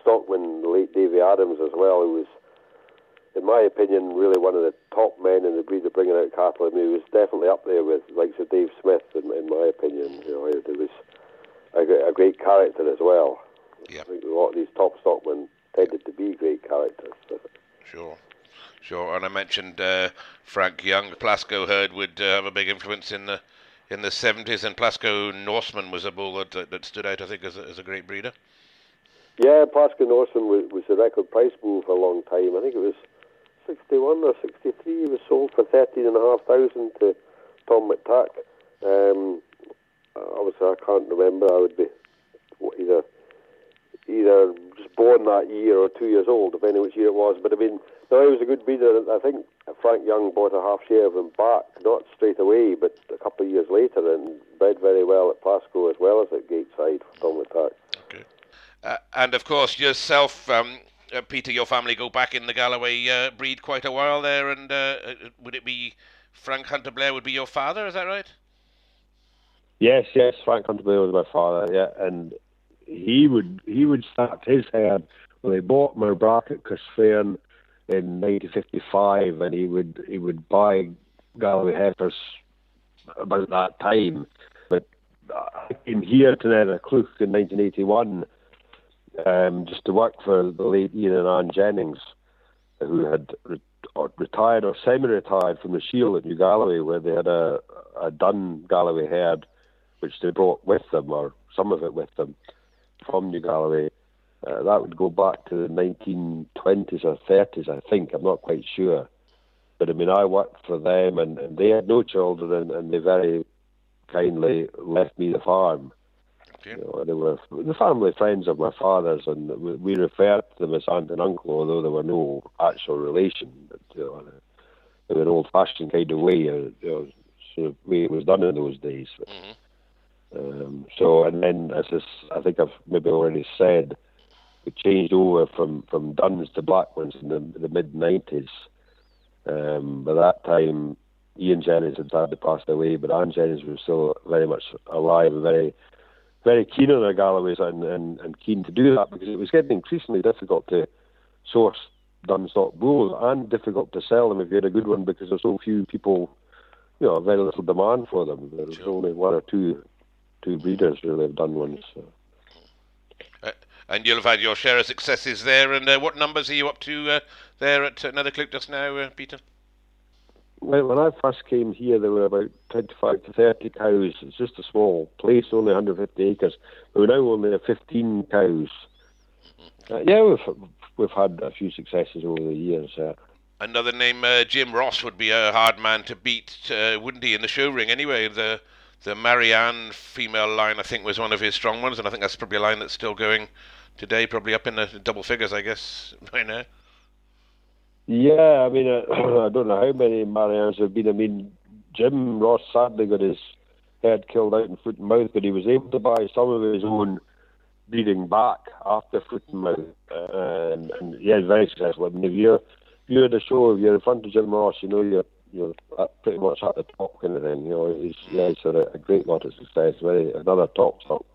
stockman, the late Davy Adams as well, who was, in my opinion, really one of the top men in the breed of bringing out cattle. I mean, he was definitely up there with like Sir Dave Smith, in, in my opinion. You know, he was a, a great character as well.
Yeah.
I think a lot of these top stockmen tended to be great characters.
Sure. Sure, and I mentioned uh, Frank Young. Plasco herd would uh, have a big influence in the in the seventies, and Plasco Norseman was a bull that, that stood out, I think, as a, as a great breeder.
Yeah, Plasco Norseman was, was the record price bull for a long time. I think it was sixty-one or sixty-three. It was sold for thirteen and a half thousand to Tom McTurk. Um, obviously, I can't remember. I would be either either just born that year or two years old, depending which year it was. But I mean, no, he was a good breeder. I think Frank Young bought a half share of him back, not straight away, but a couple of years later, and bred very well at Pasco as well as at Gateside for Tom
McTurk. Uh, and of course, yourself, um, uh, Peter, your family go back in the Galloway uh, breed quite a while there, and uh, uh, would it be Frank Hunter Blair would be your father? Is that right?
Yes, yes. Frank Hunter Blair was my father. Yeah, and he would he would start his head when they bought my at Cusfairn in 1955, and he would he would buy Galloway heifers about that time. But I came here to Nethercluch in 1981 um, just to work for the late Ian and Anne Jennings, who had re- or retired or semi-retired from the Shield at New Galloway, where they had a, a dun Galloway herd, which they brought with them, or some of it with them, from New Galloway. Uh, that would go back to the 1920s or 30s, I think. I'm not quite sure. But I mean, I worked for them, and, and they had no children, and, and they very kindly left me the farm.
Okay.
You know, they were the family friends of my father's, and we, we referred to them as aunt and uncle, although there were no actual relation. But, you know, in an old-fashioned kind of way, uh, you know, sort of way it was done in those days.
Mm-hmm.
Um, so, and then, as this, I think I've maybe already said, we changed over from, from Duns to Black ones in the, the mid 90s. Um, by that time, Ian Jennings had sadly passed away, but Anne Jennings was still very much alive and very, very keen on her Galloways and, and, and keen to do that because it was getting increasingly difficult to source Dunstock bulls and difficult to sell them if you had a good one because there's so few people, you know, very little demand for them. There's
Sure.
only one or two two breeders really have Dun ones. So.
Uh, and you'll have had your share of successes there. And uh, what numbers are you up to uh, there at another Click just now, uh, Peter?
Well, when I first came here, there were about 25 to 30 cows. It's just a small place, only 150 acres. But we now only have 15 cows. Uh, yeah, we've we've had a few successes over the years. Uh,
Another name, uh, Jim Ross, would be a hard man to beat, uh, wouldn't he, in the show ring anyway? The the Marianne female line, I think, was one of his strong ones, and I think that's probably a line that's still going today, probably up in the double figures, I guess, by now.
Yeah, I mean, uh, I don't know how many Mariannes have been. I mean, Jim Ross sadly got his head killed out in foot and mouth, but he was able to buy some of his own breeding back after foot and mouth. Uh, and, and yeah, very successful. I mean, if you're, if you're at a show, if you're in front of Jim Ross, you know you're you're pretty much at the top kind of thing. You know, he's, yeah, he's had a, a great lot of success. Very another top stock.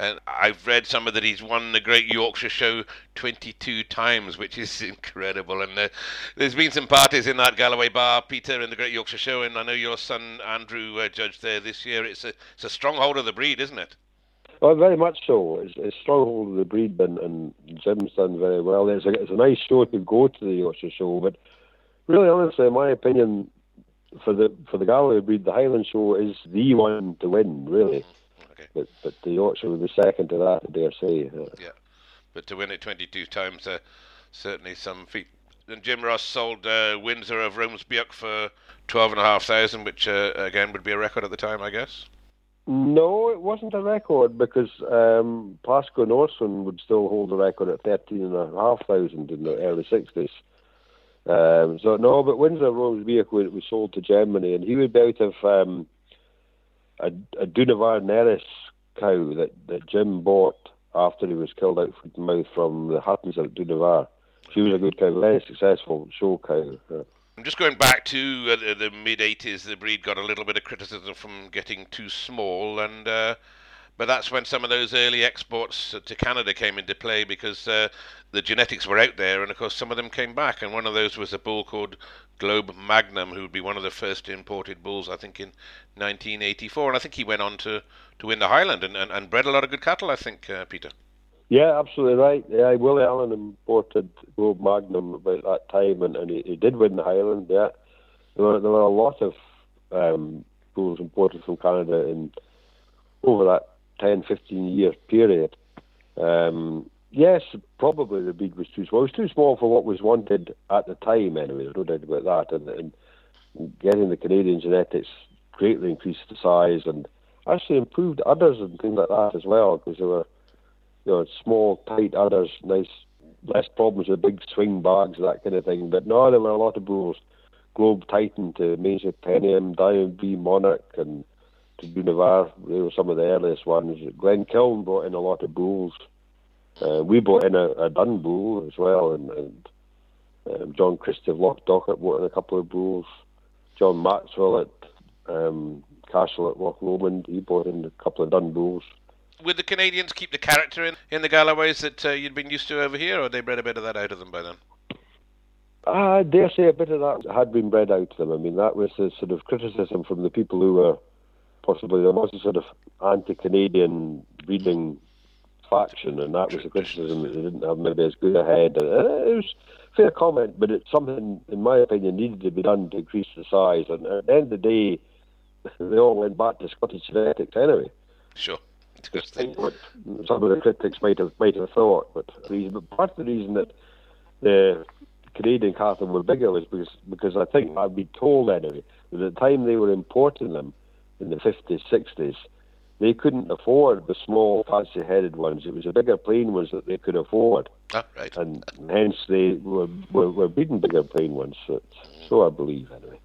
And I've read somewhere that he's won the Great Yorkshire Show 22 times, which is incredible. And uh, there's been some parties in that Galloway bar, Peter, in the Great Yorkshire Show, and I know your son Andrew uh, judged there this year. It's a it's a stronghold of the breed, isn't it?
Well, very much so. It's, it's stronghold of the breed, and, and Jim's done very well. It's a, it's a nice show to go to the Yorkshire Show, but really, honestly, in my opinion, for the for the Galloway breed, the Highland Show is the one to win, really.
Mm-hmm. Okay.
But but the Yorkshire would be second to that, I dare say.
Yeah, but to win it 22 times, uh, certainly some feat. And Jim Ross sold uh, Windsor of Romesbjerg for twelve and a half thousand, which uh, again would be a record at the time, I guess.
No, it wasn't a record because um, Pasco Norson would still hold the record at thirteen and a half thousand in the early sixties. Um, so no, but Windsor Romesbjerg was, was sold to Germany, and he would be out of um, a, a Dunavar Neris cow that, that Jim bought after he was killed out and mouth from the Huttons at Dunavar. She was a good cow, very successful show cow. Uh,
I'm just going back to uh, the, the mid 80s. The breed got a little bit of criticism from getting too small, and uh, but that's when some of those early exports to Canada came into play because uh, the genetics were out there, and of course some of them came back. And one of those was a bull called Globe Magnum, who would be one of the first imported bulls, I think, in 1984. And I think he went on to, to win the Highland and, and, and bred a lot of good cattle. I think, uh, Peter.
Yeah, absolutely right. Yeah, Willie Allen imported Globe Magnum about that time, and, and he, he did win the Highland. Yeah, there were, there were a lot of um, bulls imported from Canada in over that 10, 15 year period. Um, yes, probably the breed was too small. It was too small for what was wanted at the time, anyway. There's no doubt about that. And, and getting the Canadian genetics greatly increased the size and actually improved udders and things like that as well, because there were you know, small, tight udders, nice, less problems with big swing bags, that kind of thing. But no, there were a lot of bulls. Globe Titan to Major Penium, Diamond B Monarch, and to. They were some of the earliest ones. Glen Kiln brought in a lot of bulls. Uh, we brought in a, a Dun bull as well, and, and um, John Christie of Loch Docket brought in a couple of bulls. John Maxwell at um, Castle at Loch Lomond, he brought in a couple of Dun bulls
would the Canadians keep the character in, in the Galloways that uh, you'd been used to over here, or they bred a bit of that out of them by then?
I dare say a bit of that had been bred out of them. I mean, that was the sort of criticism from the people who were possibly there was a sort of anti-Canadian breeding faction, and that was a criticism that they didn't have maybe as good a head. And it was fair comment, but it's something, in my opinion, needed to be done to increase the size. And at the end of the day, they all went back to Scottish genetics anyway.
Sure
what some of the critics might have might have thought. But, but part of the reason that the Canadian cattle were bigger was because because I think I've been told anyway that at the time they were importing them in the 50s, 60s, they couldn't afford the small, fancy-headed ones. It was the bigger plain ones that they could afford.
Ah, right.
And hence they were, were, were breeding bigger plain ones. So, so I believe, anyway.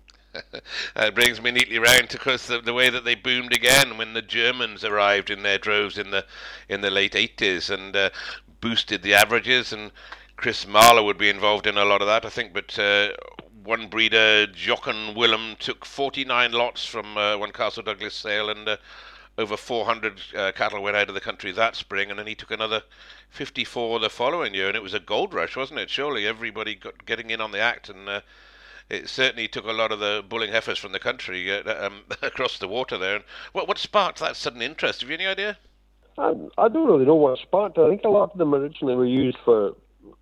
it brings me neatly round to course the, the, way that they boomed again when the Germans arrived in their droves in the in the late 80s and uh, boosted the averages and Chris Marler would be involved in a lot of that I think but uh, one breeder Jochen Willem took 49 lots from uh, one Castle Douglas sale and uh, over 400 uh, cattle went out of the country that spring, and then he took another 54 the following year, and it was a gold rush, wasn't it? Surely everybody got getting in on the act, and uh, it certainly took a lot of the bulling heifers from the country uh, um, across the water there. And what, what sparked that sudden interest? Have you any idea?
I, I don't really know what sparked. I think a lot of them originally were used for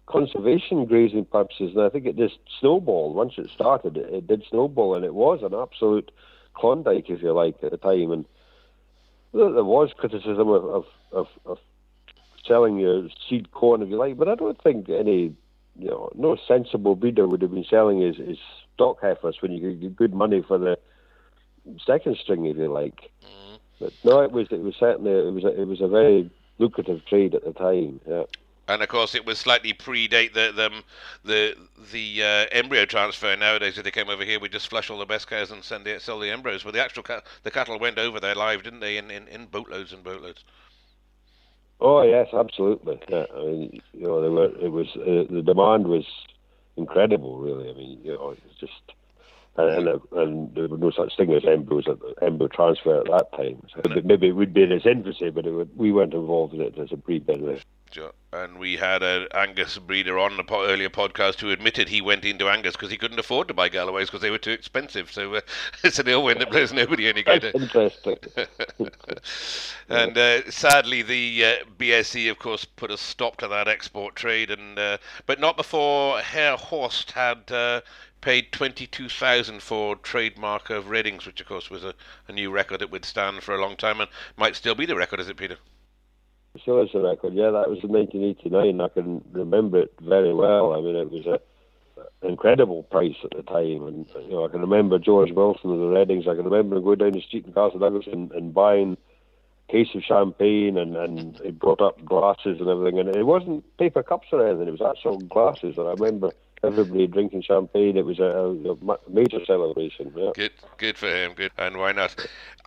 conservation grazing purposes, and I think it just snowballed. Once it started, it, it did snowball, and it was an absolute Klondike, if you like, at the time. And there was criticism of, of, of, of selling your seed corn, if you like, but I don't think any you know, no sensible breeder would have been selling his, his stock heifers when you could get good money for the second string, if you like. Mm. But no, it was it was certainly it was a, it was a very lucrative trade at the time. Yeah.
And of course, it was slightly predate the the the, the uh, embryo transfer. Nowadays, if they came over here, we just flush all the best cows and send the, sell the embryos. But the actual ca- the cattle went over there live, didn't they? In, in, in boatloads and boatloads.
Oh yes, absolutely. Yeah, I mean, you know, were, it was uh, the demand was incredible. Really, I mean, you know, it's just and and, and there was no such thing as embryos at the, embryo transfer at that time. So maybe it would be in its infancy, but would, we weren't involved in it as a breed anyway.
And we had an Angus breeder on the po- earlier podcast who admitted he went into Angus because he couldn't afford to buy Galloways because they were too expensive. So uh, it's an ill wind that blows nobody any good.
Interesting.
and uh, sadly, the uh, BSE, of course, put a stop to that export trade, and uh, but not before Herr Horst had uh, paid 22000 for trademark of Readings, which of course was a, a new record that would stand for a long time and might still be the record, is it, Peter?
Still is a record, yeah. That was in 1989. I can remember it very well. I mean, it was a incredible price at the time. And you know, I can remember George Wilson of the Readings. I can remember going down the street in Castle Douglas and, and buying a case of champagne, and and he brought up glasses and everything. And it wasn't paper cups or anything; it was actual glasses. And I remember everybody drinking champagne. It was a, a major celebration. Yeah.
Good, good for him. Good, and why not?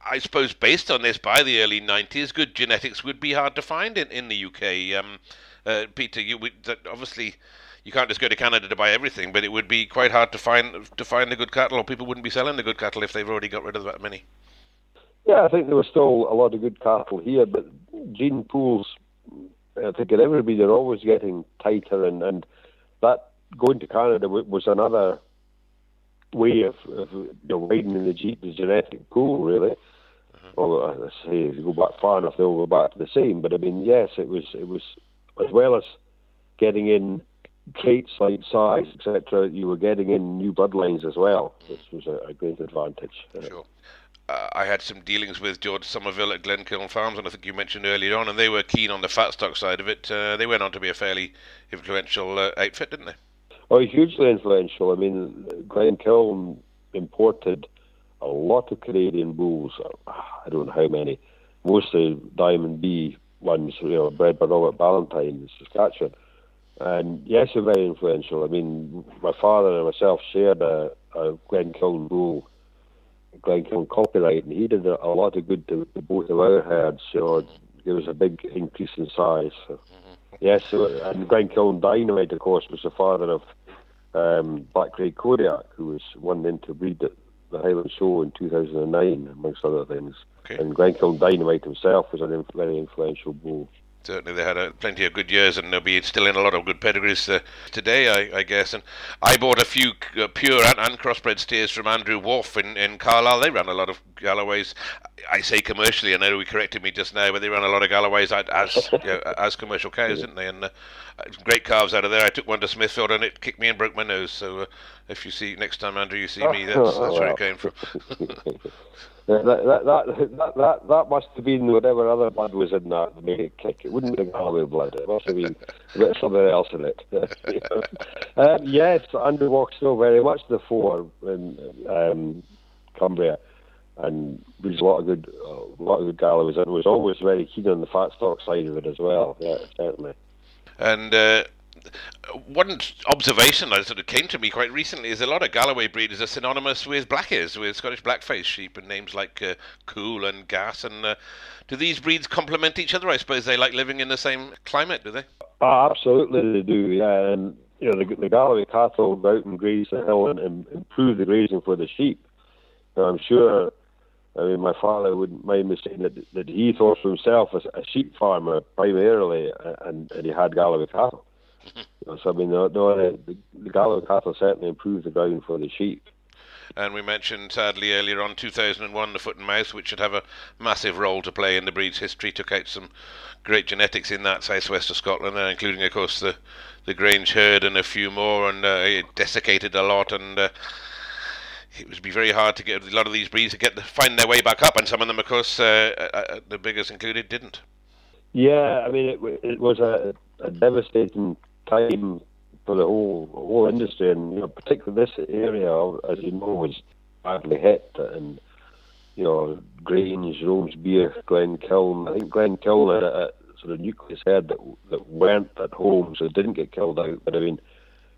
I suppose based on this, by the early '90s, good genetics would be hard to find in in the UK. Um, uh, Peter, you that obviously you can't just go to Canada to buy everything, but it would be quite hard to find to find the good cattle, or people wouldn't be selling the good cattle if they've already got rid of that many.
Yeah, I think there was still a lot of good cattle here, but gene pools, I think in every breed, are always getting tighter, and, and that going to Canada was another way of, of you know, widening the, G, the genetic pool, really. Uh-huh. Well, I say if you go back far enough, they'll go back to the same. But I mean, yes, it was it was as well as getting in traits like size, etc., you were getting in new bloodlines as well, which was a, a great advantage.
Sure. Uh, I had some dealings with George Somerville at Glenkiln Farms, and I think you mentioned earlier on, and they were keen on the fat stock side of it. Uh, they went on to be a fairly influential uh, outfit, didn't they?
Oh, hugely influential. I mean, Glenkiln imported a lot of Canadian bulls. I don't know how many. Mostly Diamond B ones, you know, bred by Robert Ballantyne in Saskatchewan. And yes, they're very influential. I mean, my father and myself shared a, a Glenkiln bull, Glenkiln copyright, and he did a, lot of good to, both of our herds. You know, there was a big increase in size. So. Yes, and Glenkiln Dynamite, of course, was the father of um, Black Craig Kodiak, who was one into breed at the Highland Show in 2009, amongst other things. Okay. And Glenkiln Dynamite himself was a very influential bull
certainly they had a, plenty of good years, and they'll be still in a lot of good pedigrees uh, today, I, I, guess. And I bought a few uh, pure and, and, crossbred steers from Andrew Wharf in, in Carlisle. They ran a lot of Galloways. I say commercially, I know he corrected me just now, but they ran a lot of Galloways as you know, as commercial cows, didn't they? And uh, great calves out of there. I took one to Smithfield, and it kicked me and broke my nose. So uh, if you see next time, Andrew, you see me, that's, that's where it came from.
That, that, that, that, that must have been whatever other blood was in that that made it kick. It wouldn't have been Galloway blood. It must have been a something else in it. um, yes, Andrew Walk still very much the four in um, Cumbria, and there's a lot of good, a lot of good Galloways, and was always very keen on the fat stock side of it as well. Yeah, certainly.
And uh, one observation that sort of came to me quite recently is a lot of Galloway breeders are synonymous with blackers, with Scottish blackface sheep, and names like uh, Cool and Gas. And uh, do these breeds complement each other? I suppose they like living in the same climate, do they?
Oh, absolutely, they do. Yeah, and you know the, the Galloway cattle go out and graze the hill and, and improve the grazing for the sheep. Now, I'm sure. I mean, my father wouldn't mind me saying that, that he thought for himself as a sheep farmer primarily, and, and he had Galloway cattle so I mean, the, the, the Galloway cattle certainly improved the ground for the sheep.
And we mentioned sadly earlier on 2001 the foot and mouth, which should have a massive role to play in the breed's history, took out some great genetics in that southwest of Scotland, uh, including of course the the Grange herd and a few more, and uh, it desiccated a lot and. Uh, it would be very hard to get a lot of these breeds to get the, find their way back up, and some of them, of course, uh, uh, uh the biggest included, didn't.
Yeah, I mean, it, it was a, a devastating time for the whole whole industry, and you know, particularly this area, as you know, was badly hit, and you know, Grange, Glen Kiln. I think Glen Kiln had a, a sort of nucleus head that that weren't at home, so didn't get killed out. But I mean,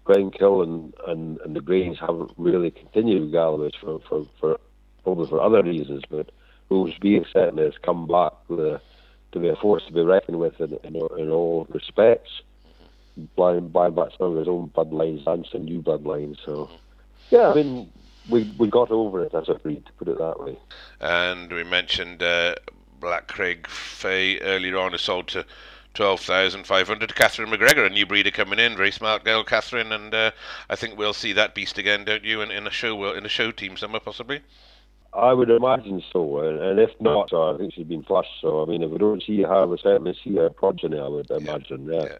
Glenkiln and, and, and the Grange haven't really continued Galloway's for, for, for probably for other reasons, but Romesbere certainly has come back with a, to be a force to be reckoned with in, in, in all respects buying, buying back some of his own bloodlines and some new bloodlines. So, yeah, I mean, we we got over it as a breed, to put it that way.
And we mentioned uh, Black Craig Fay earlier on, is sold to. 12,500. Catherine McGregor, a new breeder coming in, very smart girl, Catherine, and uh, I think we'll see that beast again, don't you, in, in a show in a show team somewhere possibly.
I would imagine so, and, if not, so I think she's been flushed. So I mean, if we don't see her, we certainly see her progeny. I would imagine, yeah. yeah.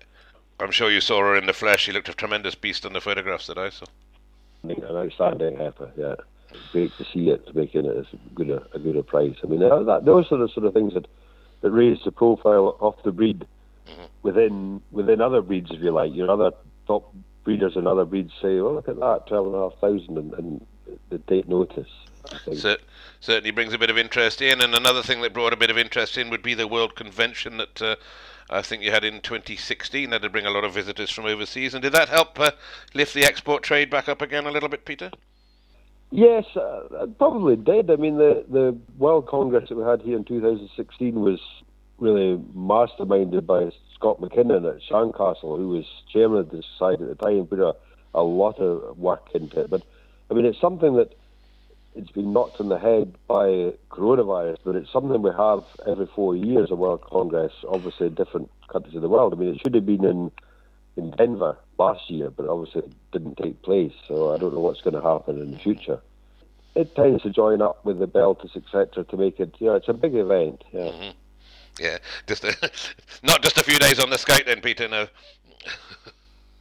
I'm sure you saw her in the flesh. She looked a tremendous beast in the photographs that I saw.
an outstanding heifer. Yeah, great to see it making it as good a, a good a price. I mean, that, those are the sort of things that that raise the profile of the breed mm-hmm. within within other breeds, if you like. Your other top breeders and other breeds say, "Well, look at that, twelve and a half thousand, and, and they take notice."
So, certainly brings a bit of interest in, and another thing that brought a bit of interest in would be the World Convention that uh, I think you had in 2016. That did bring a lot of visitors from overseas, and did that help uh, lift the export trade back up again a little bit, Peter?
Yes, uh, probably did. I mean, the the World Congress that we had here in 2016 was really masterminded by Scott McKinnon at Sandcastle, who was chairman of the society at the time, put a, a lot of work into it. But I mean, it's something that it's been knocked on the head by coronavirus, but it's something we have every four years, a World Congress, obviously in different countries of the world. I mean, it should have been in in Denver last year, but obviously it didn't take place. So I don't know what's going to happen in the future. It tends to join up with the Belties, etc., to make it. You know, it's a big event. Yeah. Mm-hmm.
Yeah, just a, not just a few days on the skate, then, Peter. No.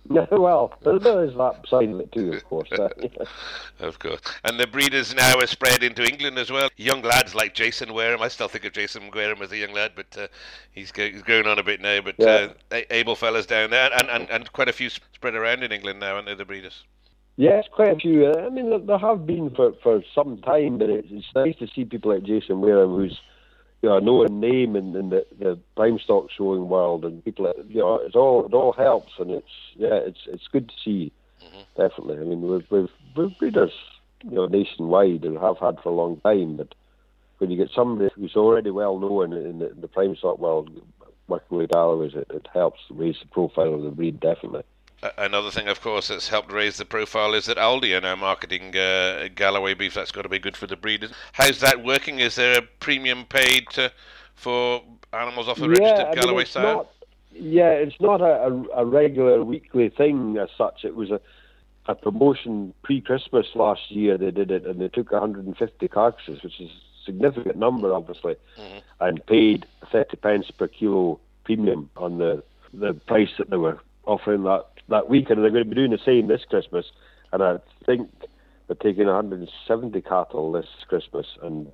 Yeah, well, there is that side of it too, of course. Uh,
of course. And the breeders now are spread into England as well. Young lads like Jason Wareham. I still think of Jason Wareham as a young lad, but uh, he's, he's growing on a bit now. But yeah. uh, able fellas down there, and, and, and quite a few spread around in England now, aren't they, the breeders?
Yes, quite a few. I mean, there have been for, for some time, but it's, it's nice to see people like Jason Wareham, who's you know, knowing name in, in the, the prime stock showing world, and people, you know, it's all it all helps, and it's yeah, it's it's good to see, mm-hmm. definitely. I mean, we've we've, we've breeders, you know, nationwide and have had for a long time, but when you get somebody who's already well known in the, in the prime stock world working with Galloways, it, it helps raise the profile of the breed definitely.
Another thing, of course, that's helped raise the profile is that Aldi are now marketing uh, Galloway beef. That's got to be good for the breeders. How's that working? Is there a premium paid to, for animals off the yeah, registered I mean, Galloway side?
Yeah, it's not a, a, regular weekly thing as such. It was a, a promotion pre-Christmas last year. They did it, and they took 150 carcasses, which is a significant number, obviously, mm-hmm. and paid 30 pence per kilo premium on the the price that they were offering that that week, and they're going to be doing the same this Christmas. And I think they're taking 170 cattle this Christmas, and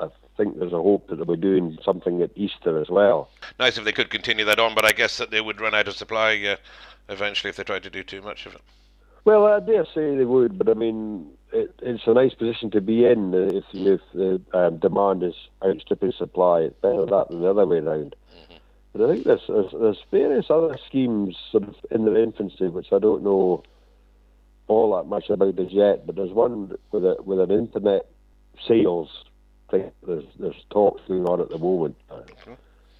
I think there's a hope that they'll be doing something at Easter as well.
Nice if they could continue that on, but I guess that they would run out of supply uh, eventually if they tried to do too much of it.
Well, I dare say they would, but I mean, it, it's a nice position to be in if, if the um, demand is outstripping supply. It's better that than the other way around. But I think there's, there's, there's various other schemes sort of in their infancy, which I don't know all that much about as yet. But there's one with a, with an internet sales thing. There's there's talks going on at the moment.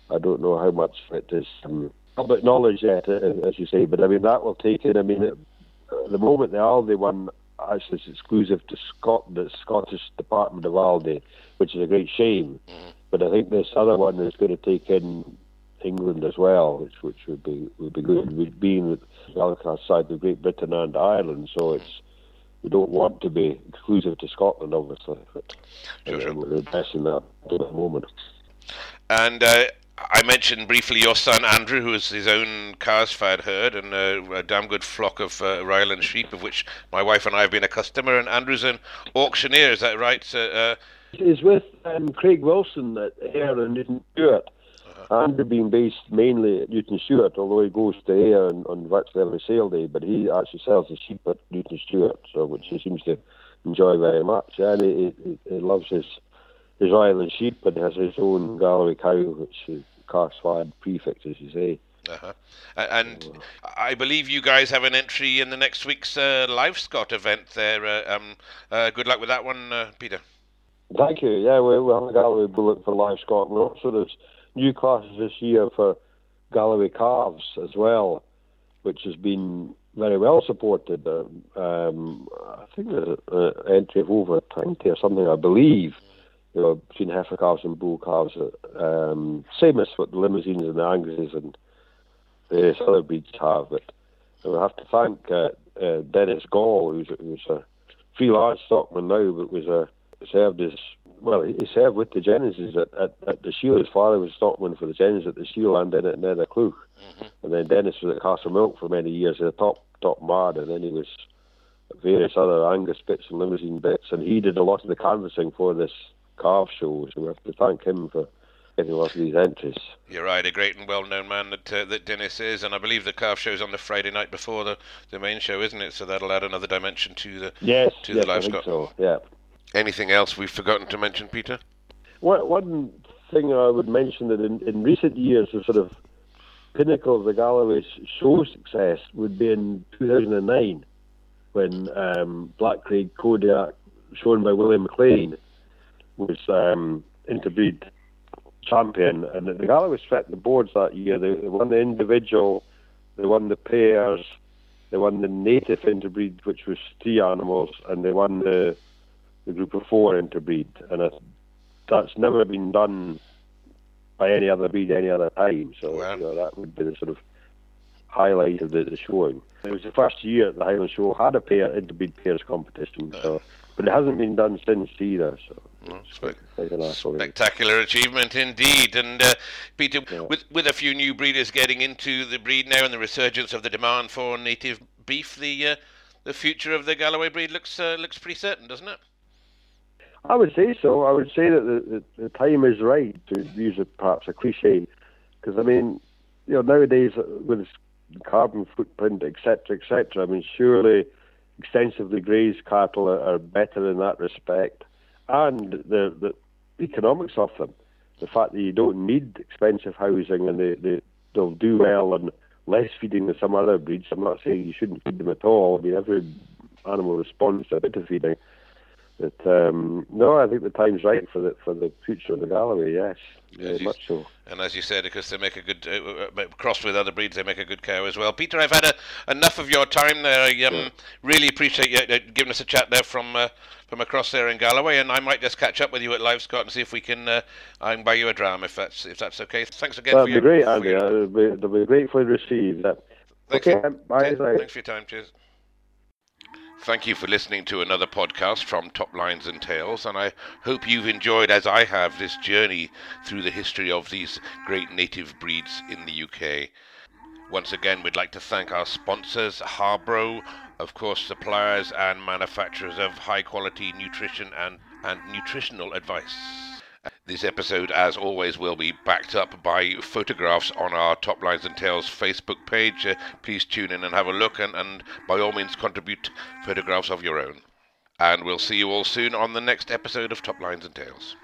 I don't know how much it is um, public knowledge yet, uh, as you say. But I mean that will take in. I mean, at the moment the Aldi one actually is exclusive to Scot the Scottish Department of Aldi, which is a great shame. Mm-hmm. But I think this other one is going to take in England as well, which which would be would be good. We'd being outside of Great Britain and Ireland, so it's we don't want to be exclusive to Scotland, obviously. But sure, sure. we're addressing that at the moment.
And uh, I mentioned briefly your son Andrew, who has his own Carsfad herd and uh, a damn good flock of uh, Ryeland sheep, of which my wife and I have been a customer. And Andrew's an auctioneer, is that right? Uh,
He's with um, Craig Wilson at Ayr and Newton Stewart. Andrew being based mainly at Newton Stewart, although he goes to Ayr on, on virtually every sale day, but he actually sells the sheep at Newton Stewart, so which he seems to enjoy very much. And he, he, he loves his his Island sheep and has his own Galloway cow, which is Carsfad prefix, as you say.
Uh-huh. And I believe you guys have an entry in the next week's uh, Livescot event there. Uh, um, uh, good luck with that one, uh, Peter.
Thank you. Yeah, we, we have a Galloway bullet for Livescot. We're also there's new classes this year for Galloway calves as well, which has been very well supported. Um, I think there's an entry of over 20 or something, I believe, you know, between heifer calves and bull calves. Um, same as what the Limousins and the Angus's and various other breeds have. But we have to thank uh, uh, Dennis Gall, who's, who's a free large stockman now, but was a served as well, he served with the Jennings at, at, at the Shield. His father was stockman for the Jennings at the Shield and then at Nether Mm-hmm. And then Dennis was at Castlemilk for many years, a top top mad, and then he was various other Angus bits and Limousin bits, and he did a lot of the canvassing for this calf show. So we have to thank him for getting a lot of these entries.
You're right, a great and well-known man that uh, that Dennis is, and I believe the calf show's on the Friday night before the, the main show, isn't it? So that'll add another dimension to the
yes,
to
yes,
the livestock.
so. Yeah.
Anything else we've forgotten to mention, Peter?
One, one thing I would mention that in, in recent years, the sort of pinnacle of the Galloway show success would be in 2009 when um, Black Craig Kodiak, shown by William McLean, was um, interbreed champion. And the Galloway swept the boards that year. They, they won the individual, they won the pairs, they won the native interbreed, which was three animals, and they won the the group of four interbreed. And I, that's never been done by any other breed any other time. So
Wow.
you know, that would be the sort of highlight of the, the showing. It was the first year the Highland Show had a pair interbreed pairs competition. So, but it hasn't been done since either. So
Well, spec-
quite an asshole.
Spectacular achievement indeed, and uh, Peter,
Yeah.
with with a few new breeders getting into the breed now, and the resurgence of the demand for native beef, the uh, the future of the Galloway breed looks uh, looks pretty certain, doesn't it?
I would say so. I would say that the, the, the time is right to use perhaps a cliche, because I mean, you know, nowadays with carbon footprint, etc., etc. I mean, surely extensively grazed cattle are, are better in that respect, and the the economics of them, the fact that you don't need expensive housing and they, they they'll do well on less feeding than some other breeds. I'm not saying you shouldn't feed them at all. I mean, every animal responds to a bit of feeding. But um, no, I think the time's right for the for the future of the Galloway. Yes, very
you-
much so.
And as you said, because they make a good uh, uh, crossed with other breeds, they make a good cow as well. Peter, I've had a, enough of your time there. I um, really appreciate you uh, giving us a chat there from uh, from across there in Galloway, and I might just catch up with you at Livescot and see if we can. Uh, I can buy you a dram if that's if that's okay. Thanks again.
That'd
for
be
your,
great, Andy.
your-
That'll be, be gratefully received.
Thanks
okay,
for-
bye.
Thanks for your time. Cheers. Thank you for listening to another podcast from Top Lines and Tales, and I hope you've enjoyed, as I have, this journey through the history of these great native breeds in the UK. Once again, we'd like to thank our sponsors, Harbro, of course, suppliers and manufacturers of high quality nutrition and, and nutritional advice. This episode, as always, will be backed up by photographs on our Top Lines and Tales Facebook page. Uh, please tune in and have a look, and, and by all means, contribute photographs of your own. And we'll see you all soon on the next episode of Top Lines and Tales.